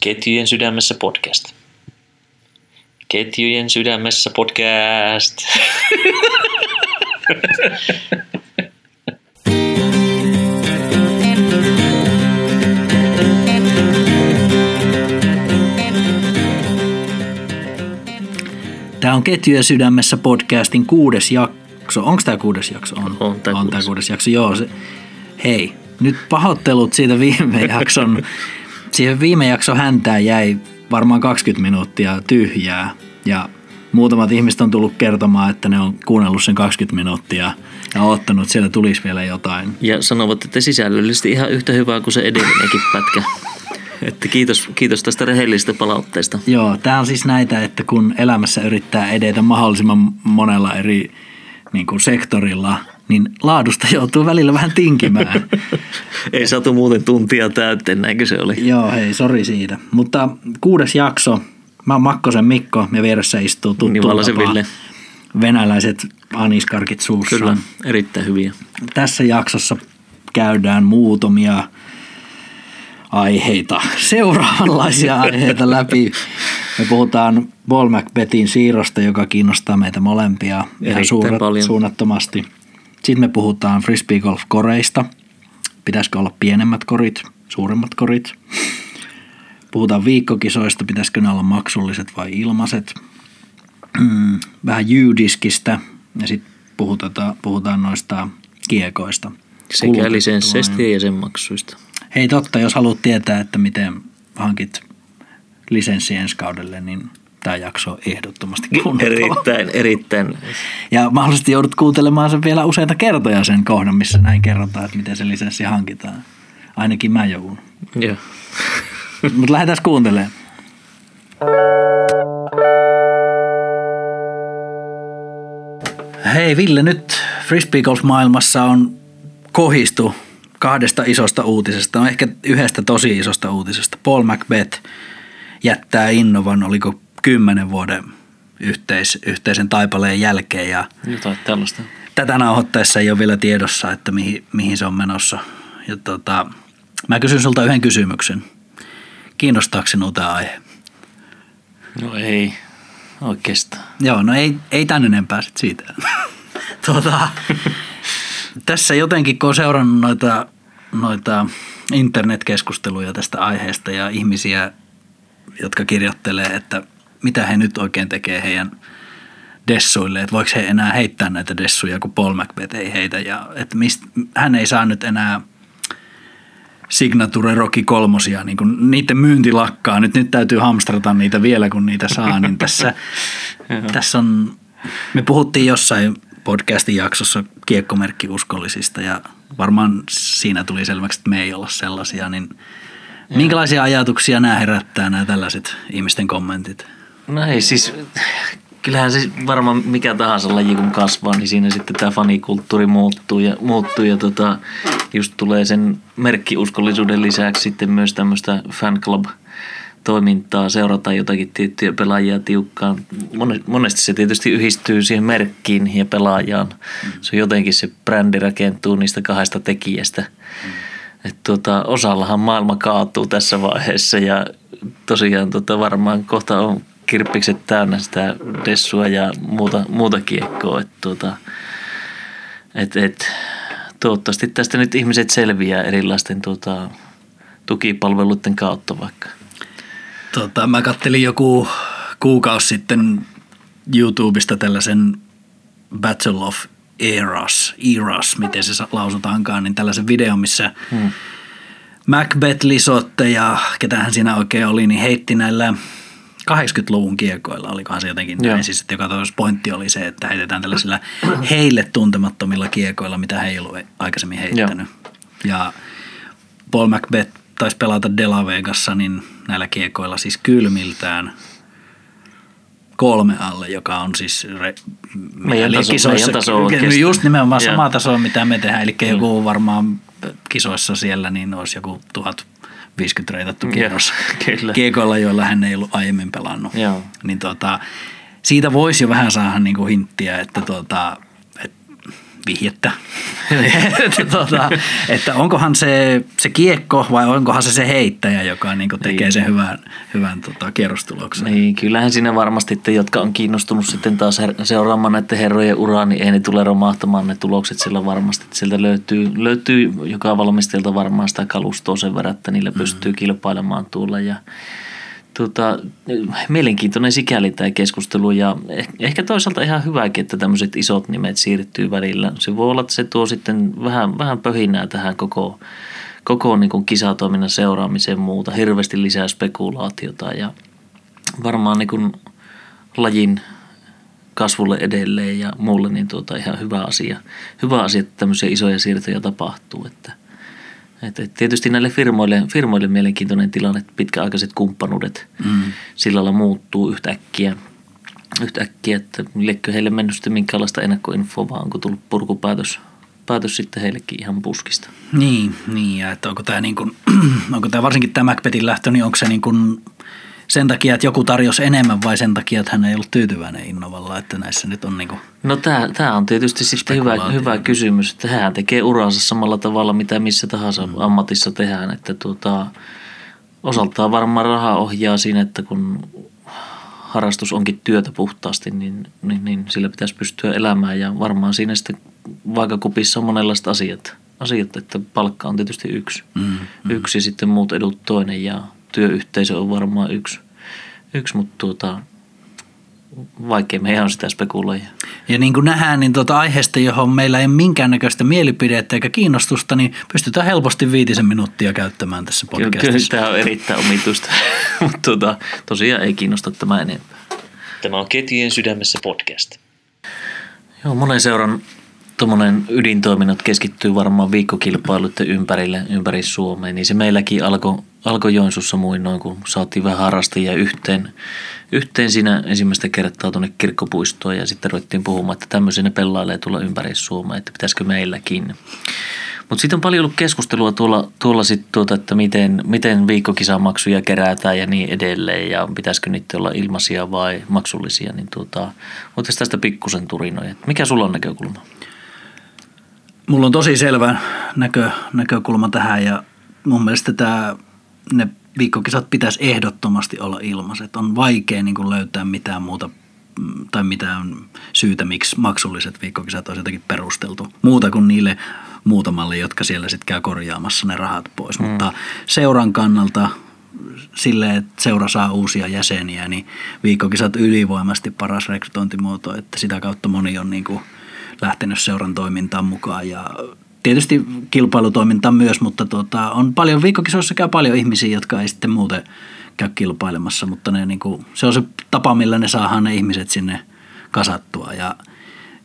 Ketjujen sydämessä podcast. Ketjujen sydämessä podcast. Tämä on Ketjujen sydämessä podcastin kuudes jakso. Onko tämä kuudes jakso? On, On tää on kuudes. tämä kuudes jakso. Joo, se, hei, nyt pahoittelut siitä viime jakson. Siihen viime jakson häntään jäi varmaan 20 minuuttia tyhjää ja muutamat ihmiset on tullut kertomaan, että ne on kuunnellut sen 20 minuuttia ja ottanut, että siellä tulisi vielä jotain. Ja sanovat, että sisällöllisesti ihan yhtä hyvää kuin se edellinenkin pätkä. Että kiitos, kiitos tästä rehellisestä palautteesta. Joo, tämä on siis näitä, että kun elämässä yrittää edetä mahdollisimman monella eri niin kuin sektorilla, niin laadusta joutuu välillä vähän tinkimään. Ei saatu muuten tuntia täyteen, näinkö se oli? Joo, hei, sori siitä. Mutta kuudes jakso. Mä oon Makkosen Mikko ja vieressä istuu tuttu Niin, Ville. venäläiset aniskarkit suussa. Kyllä, erittäin hyviä. Tässä jaksossa käydään muutamia aiheita, seuraavanlaisia aiheita läpi. Me puhutaan Paul Macbethin siirrosta, joka kiinnostaa meitä molempia ihan suuret, paljon. suunnattomasti. Sitten me puhutaan frisbee golf koreista. Pitäisikö olla pienemmät korit, suuremmat korit? Puhutaan viikkokisoista, pitäisikö ne olla maksulliset vai ilmaiset. Mm, Vähän U-diskistä ja sitten puhutaan, puhutaan noista kiekoista. Sekä lisensseistä ja jäsenmaksuista. Hei totta, jos haluat tietää, että miten hankit lisenssi ensi kaudelle, niin tämä jakso ehdottomasti kuunneltava. Erittäin, erittäin. Ja mahdollisesti joudut kuuntelemaan sen vielä useita kertoja sen kohdan, missä näin kerrotaan, että miten se lisenssi hankitaan. Ainakin mä joudun. Joo. Mutta lähdetään kuuntelemaan. Hei Ville, nyt frisbee golf maailmassa on kohistu kahdesta isosta uutisesta, no ehkä yhdestä tosi isosta uutisesta. Paul Macbeth jättää Innovan, oliko kymmenen vuoden yhteis, yhteisen taipaleen jälkeen ja Jotain tällaista. tätä nauhoittaessa ei ole vielä tiedossa, että mihin, mihin se on menossa. Ja tota, mä kysyn sulta yhden kysymyksen. Kiinnostaako sinua tämä aihe? No ei, oikeastaan. Joo, no ei, ei tän enempää sit siitä. tuota, tässä jotenkin, kun on seurannut noita, noita internetkeskusteluja tästä aiheesta ja ihmisiä, jotka kirjoittelee, että mitä he nyt oikein tekee heidän dessuille, että voiko he enää heittää näitä dessuja, kun Paul Macbeth ei heitä ja että mist, hän ei saa nyt enää Signature Rocky kolmosia, niin kun niiden myynti lakkaa. Nyt, nyt täytyy hamstrata niitä vielä, kun niitä saa, niin tässä, tässä on, me puhuttiin jossain podcastin jaksossa kiekkomerkkiuskollisista ja varmaan siinä tuli selväksi, että me ei olla sellaisia, niin minkälaisia ajatuksia nämä herättää, nämä tällaiset ihmisten kommentit? No ei siis, kyllähän se varmaan mikä tahansa laji kun kasvaa, niin siinä sitten tämä fanikulttuuri muuttuu ja, muuttuu ja tota, just tulee sen merkkiuskollisuuden lisäksi sitten myös tämmöistä fan club toimintaa, seurataan jotakin tiettyjä pelaajia tiukkaan. Mone- Monesti se tietysti yhdistyy siihen merkkiin ja pelaajaan. Se on jotenkin se brändi rakentuu niistä kahdesta tekijästä. Et tota, osallahan maailma kaatuu tässä vaiheessa ja tosiaan tota, varmaan kohta on kirppikset täynnä sitä dessua ja muuta, muuta kiekkoa. Et, tota, et, et, toivottavasti tästä nyt ihmiset selviää erilaisten tota, tukipalveluiden kautta vaikka. Tota, mä kattelin joku kuukausi sitten YouTubesta tällaisen Battle of Eras, Eras, miten se lausutaankaan, niin tällaisen videon, missä hmm. Macbeth Lisotte ja ketähän siinä oikein oli, niin heitti näillä 80-luvun kiekoilla, olikohan se jotenkin Joo. näin. Siis, että joka toisessa pointti oli se, että heitetään tällaisilla heille tuntemattomilla kiekoilla, mitä he ei ollut aikaisemmin heittänyt. Ja Paul Macbeth taisi pelata De La Vegassa, niin näillä kiekoilla siis kylmiltään kolme alle, joka on siis re, Meidän taso- kisoissa- meidän taso oikeasti. Just nimenomaan Joo. sama taso, mitä me tehdään. Eli joku varmaan kisoissa siellä, niin olisi joku 1050 reitattu kierros kiekoilla, joilla hän ei ollut aiemmin pelannut. Joo. Niin tota, siitä voisi jo vähän saada niin kuin hinttiä, että tota, vihjettä. että, tuota, että onkohan se, se kiekko vai onkohan se se heittäjä, joka niin tekee niin. sen hyvän, hyvän tota, kierrostuloksen. Niin, kyllähän siinä varmasti, että jotka on kiinnostunut sitten taas seuraamaan näiden herrojen uraa, niin ei ne tule romahtamaan ne tulokset sillä varmasti. Että sieltä löytyy, löytyy joka valmistajalta varmaan sitä kalustoa sen verran, että niillä pystyy mm. kilpailemaan tuolla ja Tota, mielenkiintoinen sikäli tämä keskustelu ja ehkä toisaalta ihan hyväkin, että tämmöiset isot nimet siirtyy välillä. Se voi olla, että se tuo sitten vähän, vähän pöhinää tähän koko, koko niin kuin kisatoiminnan seuraamiseen muuta, hirveästi lisää spekulaatiota ja varmaan niin kuin lajin kasvulle edelleen ja muulle niin tuota ihan hyvä asia, hyvä asia, että tämmöisiä isoja siirtoja tapahtuu, että et, et tietysti näille firmoille, firmoille mielenkiintoinen tilanne, että pitkäaikaiset kumppanuudet mm. sillä lailla muuttuu yhtäkkiä. Yhtäkkiä, että liekö heille mennyt sitten minkäänlaista ennakkoinfoa, vaan onko tullut purkupäätös päätös sitten heillekin ihan puskista. Niin, niin ja että onko tämä, niin kuin, onko tämä varsinkin tämä Macbethin lähtö, niin onko se niin kuin sen takia, että joku tarjosi enemmän vai sen takia, että hän ei ollut tyytyväinen Innovalla, että näissä nyt on niin kuin No tämä, on tietysti sitten hyvä, hyvä kysymys, että hän tekee uransa samalla tavalla, mitä missä tahansa mm. ammatissa tehdään, että tuota, osaltaan varmaan raha ohjaa siinä, että kun harrastus onkin työtä puhtaasti, niin, niin, niin sillä pitäisi pystyä elämään ja varmaan siinä sitten vaakakupissa on monenlaiset asiat, asiat että palkka on tietysti yksi, mm, mm. yksi ja sitten muut edut toinen ja työyhteisö on varmaan yksi, yksi mutta tuota, vaikea meidän on sitä spekuloida. Ja niin kuin nähdään, niin tuota aiheesta, johon meillä ei ole minkäännäköistä mielipidettä eikä kiinnostusta, niin pystytään helposti viitisen minuuttia käyttämään tässä podcastissa. Kyllä, kyllä tämä on erittäin omituista, mutta tuota, tosiaan ei kiinnosta tämä enempää. Tämä on Ketjujen sydämessä podcast. Joo, monen seuran tuommoinen ydintoiminnot keskittyy varmaan viikkokilpailuiden ympärille, ympäri Suomeen, niin se meilläkin alkoi alko Joensuussa muinoin, kun saatiin vähän harrastajia yhteen, yhteen siinä ensimmäistä kertaa tuonne kirkkopuistoon ja sitten ruvettiin puhumaan, että tämmöisiä ne pelailee tulla ympäri Suomea, että pitäisikö meilläkin. Mutta sitten on paljon ollut keskustelua tuolla, tuolla sit tuota, että miten, miten viikkokisamaksuja kerätään ja niin edelleen ja pitäisikö niitä olla ilmaisia vai maksullisia, niin tuota, voitaisiin tästä pikkusen turinoja. Mikä sulla on näkökulma? Mulla on tosi selvä näkö, näkökulma tähän ja mun mielestä tämä, ne viikkokisat pitäisi ehdottomasti olla ilmaiset. On vaikea niin kuin löytää mitään muuta mm, tai mitään syytä, miksi maksulliset viikkokisat olisi jotenkin perusteltu. Muuta kuin niille muutamalle, jotka siellä sitten käy korjaamassa ne rahat pois. Mm. Mutta seuran kannalta sille, että seura saa uusia jäseniä, niin viikkokisat ylivoimasti paras rekrytointimuoto, että sitä kautta moni on niin kuin – lähtenyt seuran toimintaan mukaan ja tietysti kilpailutoimintaan myös, mutta tuota, on paljon, viikkokisoissa käy paljon ihmisiä, jotka ei sitten muuten käy kilpailemassa, mutta ne, niin kuin, se on se tapa, millä ne saadaan ne ihmiset sinne kasattua ja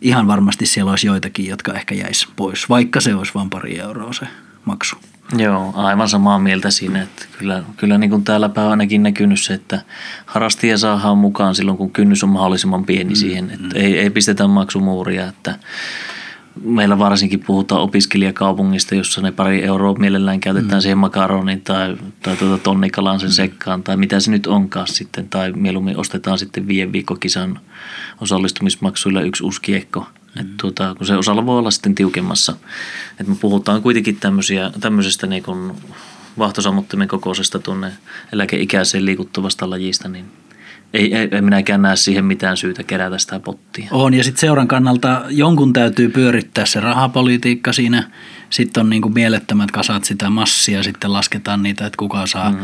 ihan varmasti siellä olisi joitakin, jotka ehkä jäisi pois, vaikka se olisi vain pari euroa se maksu. Joo, aivan samaa mieltä siinä, että kyllä, kyllä niin kuin täällä päin ainakin näkynyt se, että harrastia saadaan mukaan silloin, kun kynnys on mahdollisimman pieni mm, siihen, että mm. ei, ei pistetä maksumuuria, että meillä varsinkin puhutaan opiskelijakaupungista, jossa ne pari euroa mielellään käytetään mm. siihen makaronin tai, tai tuota tonnikalan sen mm. sekkaan tai mitä se nyt onkaan sitten. Tai mieluummin ostetaan sitten viiden viikkokisan osallistumismaksuilla yksi uusi kiekko. Mm. Et tuota, kun se osalla voi olla sitten tiukemmassa. Et me puhutaan kuitenkin tämmöisiä, tämmöisestä niin kuin vahtosammuttimen kokoisesta tuonne eläkeikäiseen liikuttavasta lajista, niin ei, ei, ei minäkään näe siihen mitään syytä kerätä sitä pottia. On, ja sitten seuran kannalta jonkun täytyy pyörittää se rahapolitiikka siinä. Sitten on niin kuin mielettömät kasat sitä massia, sitten lasketaan niitä, että kuka saa mm.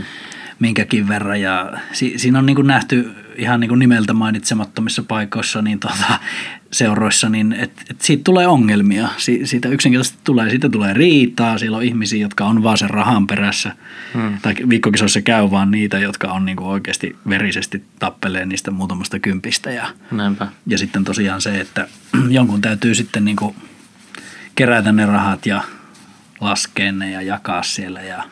Minkäkin verran. Ja si, siinä on niin kuin nähty ihan niin kuin nimeltä mainitsemattomissa paikoissa niin tota, seuroissa, niin että et siitä tulee ongelmia. Si, siitä yksinkertaisesti tulee, siitä tulee riitaa. Siellä on ihmisiä, jotka on vaan sen rahan perässä. Hmm. Tai viikkokisoissa käy vaan niitä, jotka on niin kuin oikeasti verisesti tappelee niistä muutamasta kympistä. Ja, Näinpä. ja sitten tosiaan se, että jonkun täytyy sitten niin kuin kerätä ne rahat ja laskea ne ja jakaa siellä ja –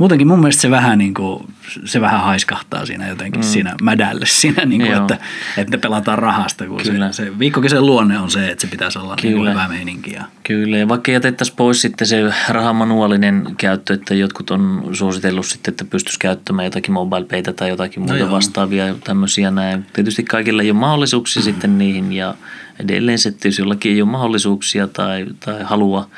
muutenkin mun mielestä se vähän, niin kuin, se vähän haiskahtaa siinä jotenkin mm. siinä mädälle siinä, niin kuin, että, että ne pelataan rahasta, kun Kyllä. se, se viikkokisen luonne on se, että se pitäisi olla Kyllä. niin kuin hyvä meininki. Ja. Kyllä, ja vaikka jätettäisiin pois sitten se rahamanuaalinen käyttö, että jotkut on suositellut sitten, että pystyisi käyttämään jotakin mobile tai jotakin muuta no vastaavia tämmöisiä näin. Tietysti kaikilla ei ole mahdollisuuksia mm. sitten niihin ja edelleen se, että jos jollakin ei ole mahdollisuuksia tai, tai halua,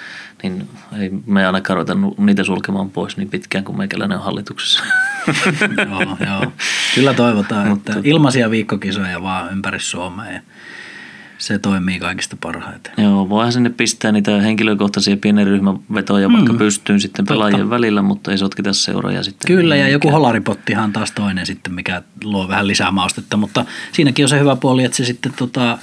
niin ei me ainakaan ruveta niitä sulkemaan pois niin pitkään kuin meikäläinen on hallituksessa. joo, joo. Kyllä toivotaan, Mutta, että ilmaisia viikkokisoja vaan ympäri Suomea ja se toimii kaikista parhaiten. Joo, voihan sinne pistää niitä henkilökohtaisia pienen ryhmän vetoja mm. vaikka pystyyn sitten pelaajien Totta. välillä, mutta ei sotketa seuroja sitten. Kyllä, ja joku holaripottihan taas toinen sitten, mikä luo vähän lisää maustetta, mutta siinäkin on se hyvä puoli, että se sitten tota,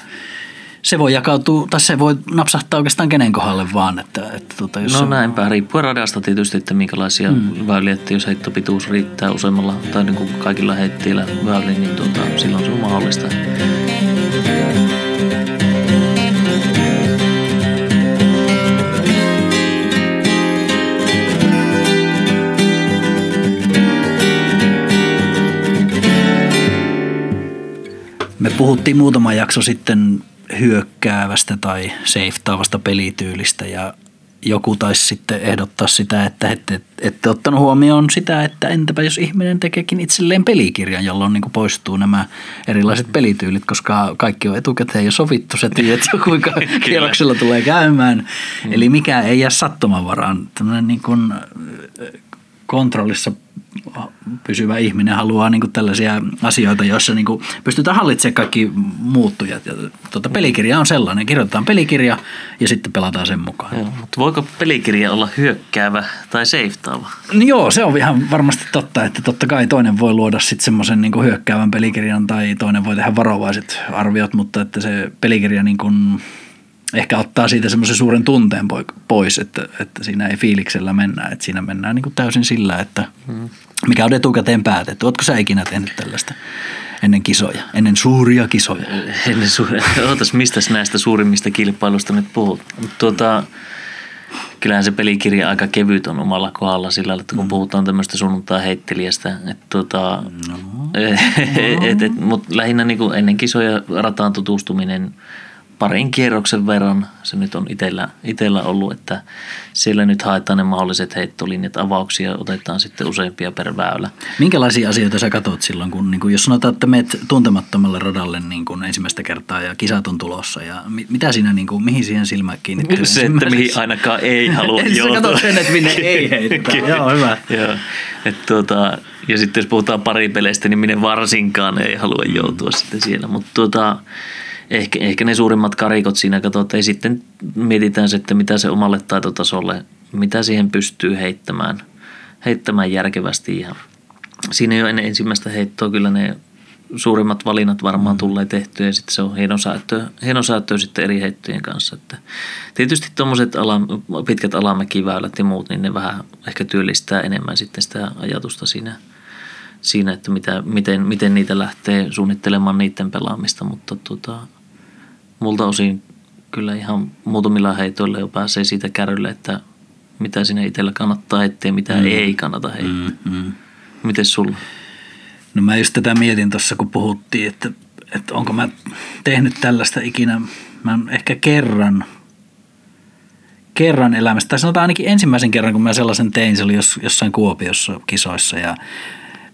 se voi jakautua, tai se voi napsahtaa oikeastaan kenen kohdalle vaan. Että, että tuota, jos no on... näinpä, riippuen radasta tietysti, että minkälaisia mm. väyliä, että jos heittopituus riittää useammalla tai niin kuin kaikilla heitteillä väyliin, niin tuota, silloin se on mahdollista. Me puhuttiin muutama jakso sitten hyökkäävästä tai seiftaavasta pelityylistä ja joku taisi sitten ehdottaa sitä, että ette, ette ottanut huomioon sitä, että entäpä jos ihminen tekeekin itselleen pelikirjan, jolloin niin poistuu nämä erilaiset pelityylit, koska kaikki on etukäteen jo sovittu, se tiedät jo kuinka kierroksella tulee käymään. Mm. Eli mikä ei jää sattumanvaraan. Tämmöinen niin kuin kontrollissa pysyvä ihminen haluaa niin kuin tällaisia asioita, joissa niin kuin pystytään hallitsemaan kaikki muuttujat. Ja tuota, pelikirja on sellainen. Kirjoitetaan pelikirja ja sitten pelataan sen mukaan. Joo, mutta voiko pelikirja olla hyökkäävä tai seiftaava? No joo, se on ihan varmasti totta, että totta kai toinen voi luoda sitten semmoisen niin hyökkäävän pelikirjan tai toinen voi tehdä varovaiset arviot, mutta että se pelikirja niin kuin ehkä ottaa siitä semmoisen suuren tunteen pois, että, että siinä ei fiiliksellä mennä, että siinä mennään niin kuin täysin sillä, että mikä on etukäteen päätetty. Oletko sä ikinä tehnyt tällaista ennen kisoja, ennen suuria kisoja? Ennen suuria. Ootas, mistä näistä suurimmista kilpailusta nyt puhut? Tuota, kyllähän se pelikirja aika kevyt on omalla kohdalla sillä että kun mm. puhutaan tämmöistä sunnuntai-heittelijästä, että tuota, no. et, et, mutta lähinnä niin kuin ennen kisoja rataan tutustuminen – parin kierroksen verran se nyt on itellä, itellä ollut, että siellä nyt haetaan ne mahdolliset heittolinjat, avauksia otetaan sitten useampia per väylä. Minkälaisia asioita sä katsot silloin, kun niin kun jos sanotaan, että menet tuntemattomalle radalle niin kun ensimmäistä kertaa ja kisat on tulossa ja mitä siinä, niin kun, mihin siihen silmään kiinnittyy? Se, että mihin ainakaan ei halua joutua. Sä sen, että minne ei heitetä. Joo, hyvä. Joo. Et tuota, ja sitten jos puhutaan pari peleistä, niin minne varsinkaan ei halua joutua sitten siellä. Mutta tuota, ehkä, ehkä ne suurimmat karikot siinä katsotaan ja sitten mietitään että mitä se omalle taitotasolle, mitä siihen pystyy heittämään, heittämään järkevästi ja siinä jo ennen ensimmäistä heittoa kyllä ne suurimmat valinnat varmaan mm. tulee tehtyä ja sitten se on hienosäätöä, hienosäätöä sitten eri heittojen kanssa. Että tietysti tuommoiset ala, pitkät alamäkiväylät ja muut, niin ne vähän ehkä työllistää enemmän sitten sitä ajatusta siinä, siinä että mitä, miten, miten niitä lähtee suunnittelemaan niiden pelaamista, mutta tuota, multa osin kyllä ihan muutamilla heitoilla jo pääsee siitä kärrylle, että mitä sinne itsellä kannattaa heittää, mitä mm. ei kannata heittää. Mm, mm. Miten sulla? No mä just tätä mietin tuossa, kun puhuttiin, että, että onko mä tehnyt tällaista ikinä. Mä ehkä kerran, kerran elämästä, tai sanotaan ainakin ensimmäisen kerran, kun mä sellaisen tein, se oli jossain Kuopiossa kisoissa ja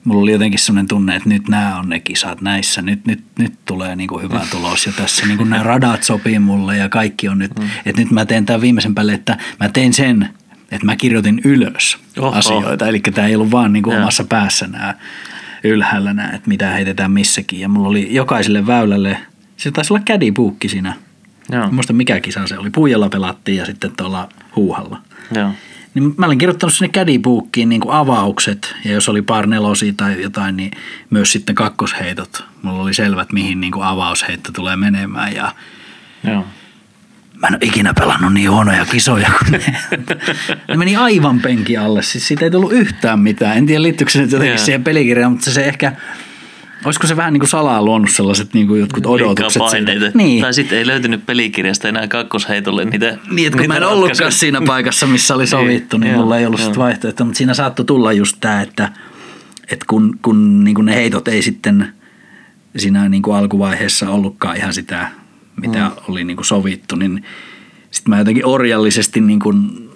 mulla oli jotenkin sellainen tunne, että nyt nämä on ne kisat näissä, nyt, nyt, nyt tulee niin kuin hyvä tulos ja tässä niin kuin nämä radat sopii mulle ja kaikki on nyt, mm. että nyt mä teen tämän viimeisen päälle, että mä tein sen, että mä kirjoitin ylös Oho. asioita, eli tämä ei ollut vaan niin kuin omassa päässä nämä ylhäällä nämä, että mitä heitetään missäkin ja mulla oli jokaiselle väylälle, se taisi olla kädipuukki siinä, Joo. muista mikä kisa se oli, puijalla pelattiin ja sitten tuolla huuhalla. Joo. Niin mä olin kirjoittanut sinne kädipuukkiin niin avaukset ja jos oli par nelosia tai jotain, niin myös sitten kakkosheitot. Mulla oli selvät, mihin niin avausheitto tulee menemään ja Joo. Mä en ole ikinä pelannut niin huonoja kisoja kuin ne. ne meni aivan penki alle. Siis siitä ei tullut yhtään mitään. En tiedä liittyykö se nyt jotenkin yeah. siihen pelikirjaan, mutta se ehkä – Olisiko se vähän niin kuin salaa luonut sellaiset niin kuin jotkut odotukset siitä? Niin. Tai sitten ei löytynyt pelikirjasta enää kakkosheitolle niitä Niin, että kun mä en ollutkaan siinä paikassa, missä oli niin. sovittu, niin, niin mulla ei ollut sitten vaihtoehtoa. Mutta siinä saattoi tulla just tämä, että, että kun, kun niin kuin ne heitot ei sitten siinä niin kuin alkuvaiheessa ollutkaan ihan sitä, mitä mm. oli niin kuin sovittu, niin sitten mä jotenkin orjallisesti niin kuin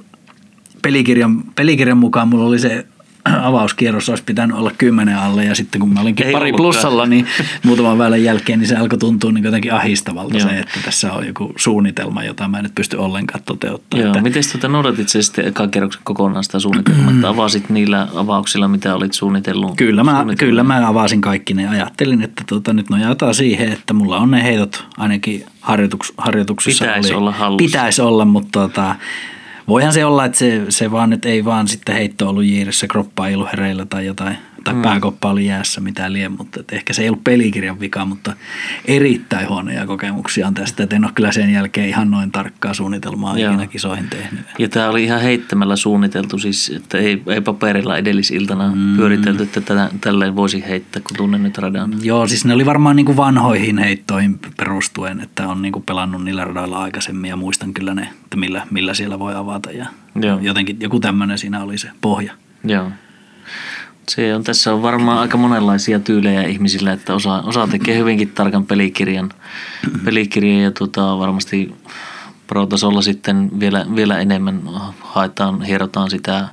pelikirjan, pelikirjan mukaan mulla oli se avauskierros olisi pitänyt olla kymmenen alle ja sitten kun mä olinkin Ei pari ollutkaan. plussalla, niin muutaman väylän jälkeen, niin se alkoi tuntua niin jotenkin ahistavalta Joo. se, että tässä on joku suunnitelma, jota mä en nyt pysty ollenkaan toteuttamaan. Joo, Että miten tuota noudatit se sitten ekan kerroksen kokonaan sitä suunnitelmaa, että avasit niillä avauksilla, mitä olit suunnitellut? Kyllä mä, kyllä mä avasin kaikki ne. Ajattelin, että tota, nyt nojataan siihen, että mulla on ne heitot ainakin harjoituks, harjoituksissa. Pitäisi oli. olla hallussa. Pitäisi olla, mutta tota, voihan se olla, että se, se vaan nyt ei vaan sitten heitto ollut jiirissä, kroppa ei ollut hereillä tai jotain, tai mm. pääkoppa oli jäässä, mitä lie, mutta et ehkä se ei ollut pelikirjan vika, mutta erittäin huonoja kokemuksia on tästä, että en ole kyllä sen jälkeen ihan noin tarkkaa suunnitelmaa Joo. ikinä kisoihin tehnyt. Ja tämä oli ihan heittämällä suunniteltu, siis että ei, ei paperilla edellisiltana mm. pyöritelty, että tätä, tälleen voisi heittää, kun tunnen nyt radan. Joo, siis ne oli varmaan niin kuin vanhoihin heittoihin perustuen, että on niin kuin pelannut niillä radoilla aikaisemmin ja muistan kyllä ne, että millä, millä siellä voi avata ja Joo. jotenkin joku tämmöinen siinä oli se pohja. Joo. Se on, tässä on varmaan aika monenlaisia tyylejä ihmisillä, että osa, osa tekee hyvinkin tarkan pelikirjan, pelikirjan ja tota, varmasti pro-tasolla sitten vielä, vielä enemmän haetaan, hierotaan sitä,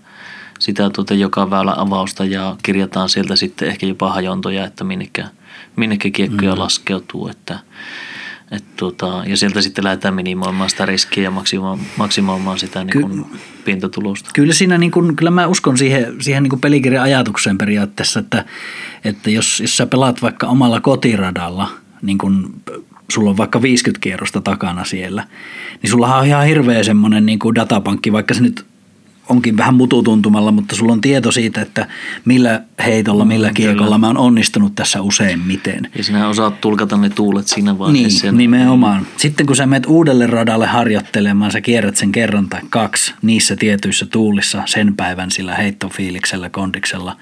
sitä tuota joka väylä avausta ja kirjataan sieltä sitten ehkä jopa hajontoja, että minnekä, minnekä kiekkoja mm. laskeutuu. Että, et tuota, ja sieltä sitten lähdetään minimoimaan sitä riskiä ja maksimoimaan, maksimoimaan sitä niin kuin pintatulosta. Kyllä siinä niin kuin, kyllä mä uskon siihen, siihen niin kuin pelikirjan ajatukseen periaatteessa, että, että jos, jos sä pelaat vaikka omalla kotiradalla, niin kuin sulla on vaikka 50 kierrosta takana siellä, niin sulla on ihan hirveä semmoinen niin kuin datapankki, vaikka se nyt onkin vähän mututuntumalla, mutta sulla on tieto siitä, että millä heitolla, millä kiekolla mä oon onnistunut tässä useimmiten. Ja sinä osaat tulkata ne tuulet siinä vaiheessa. Niin, nimenomaan. Sitten kun sä menet uudelle radalle harjoittelemaan, sä kierrät sen kerran tai kaksi niissä tietyissä tuulissa sen päivän sillä heittofiiliksellä, kondiksella.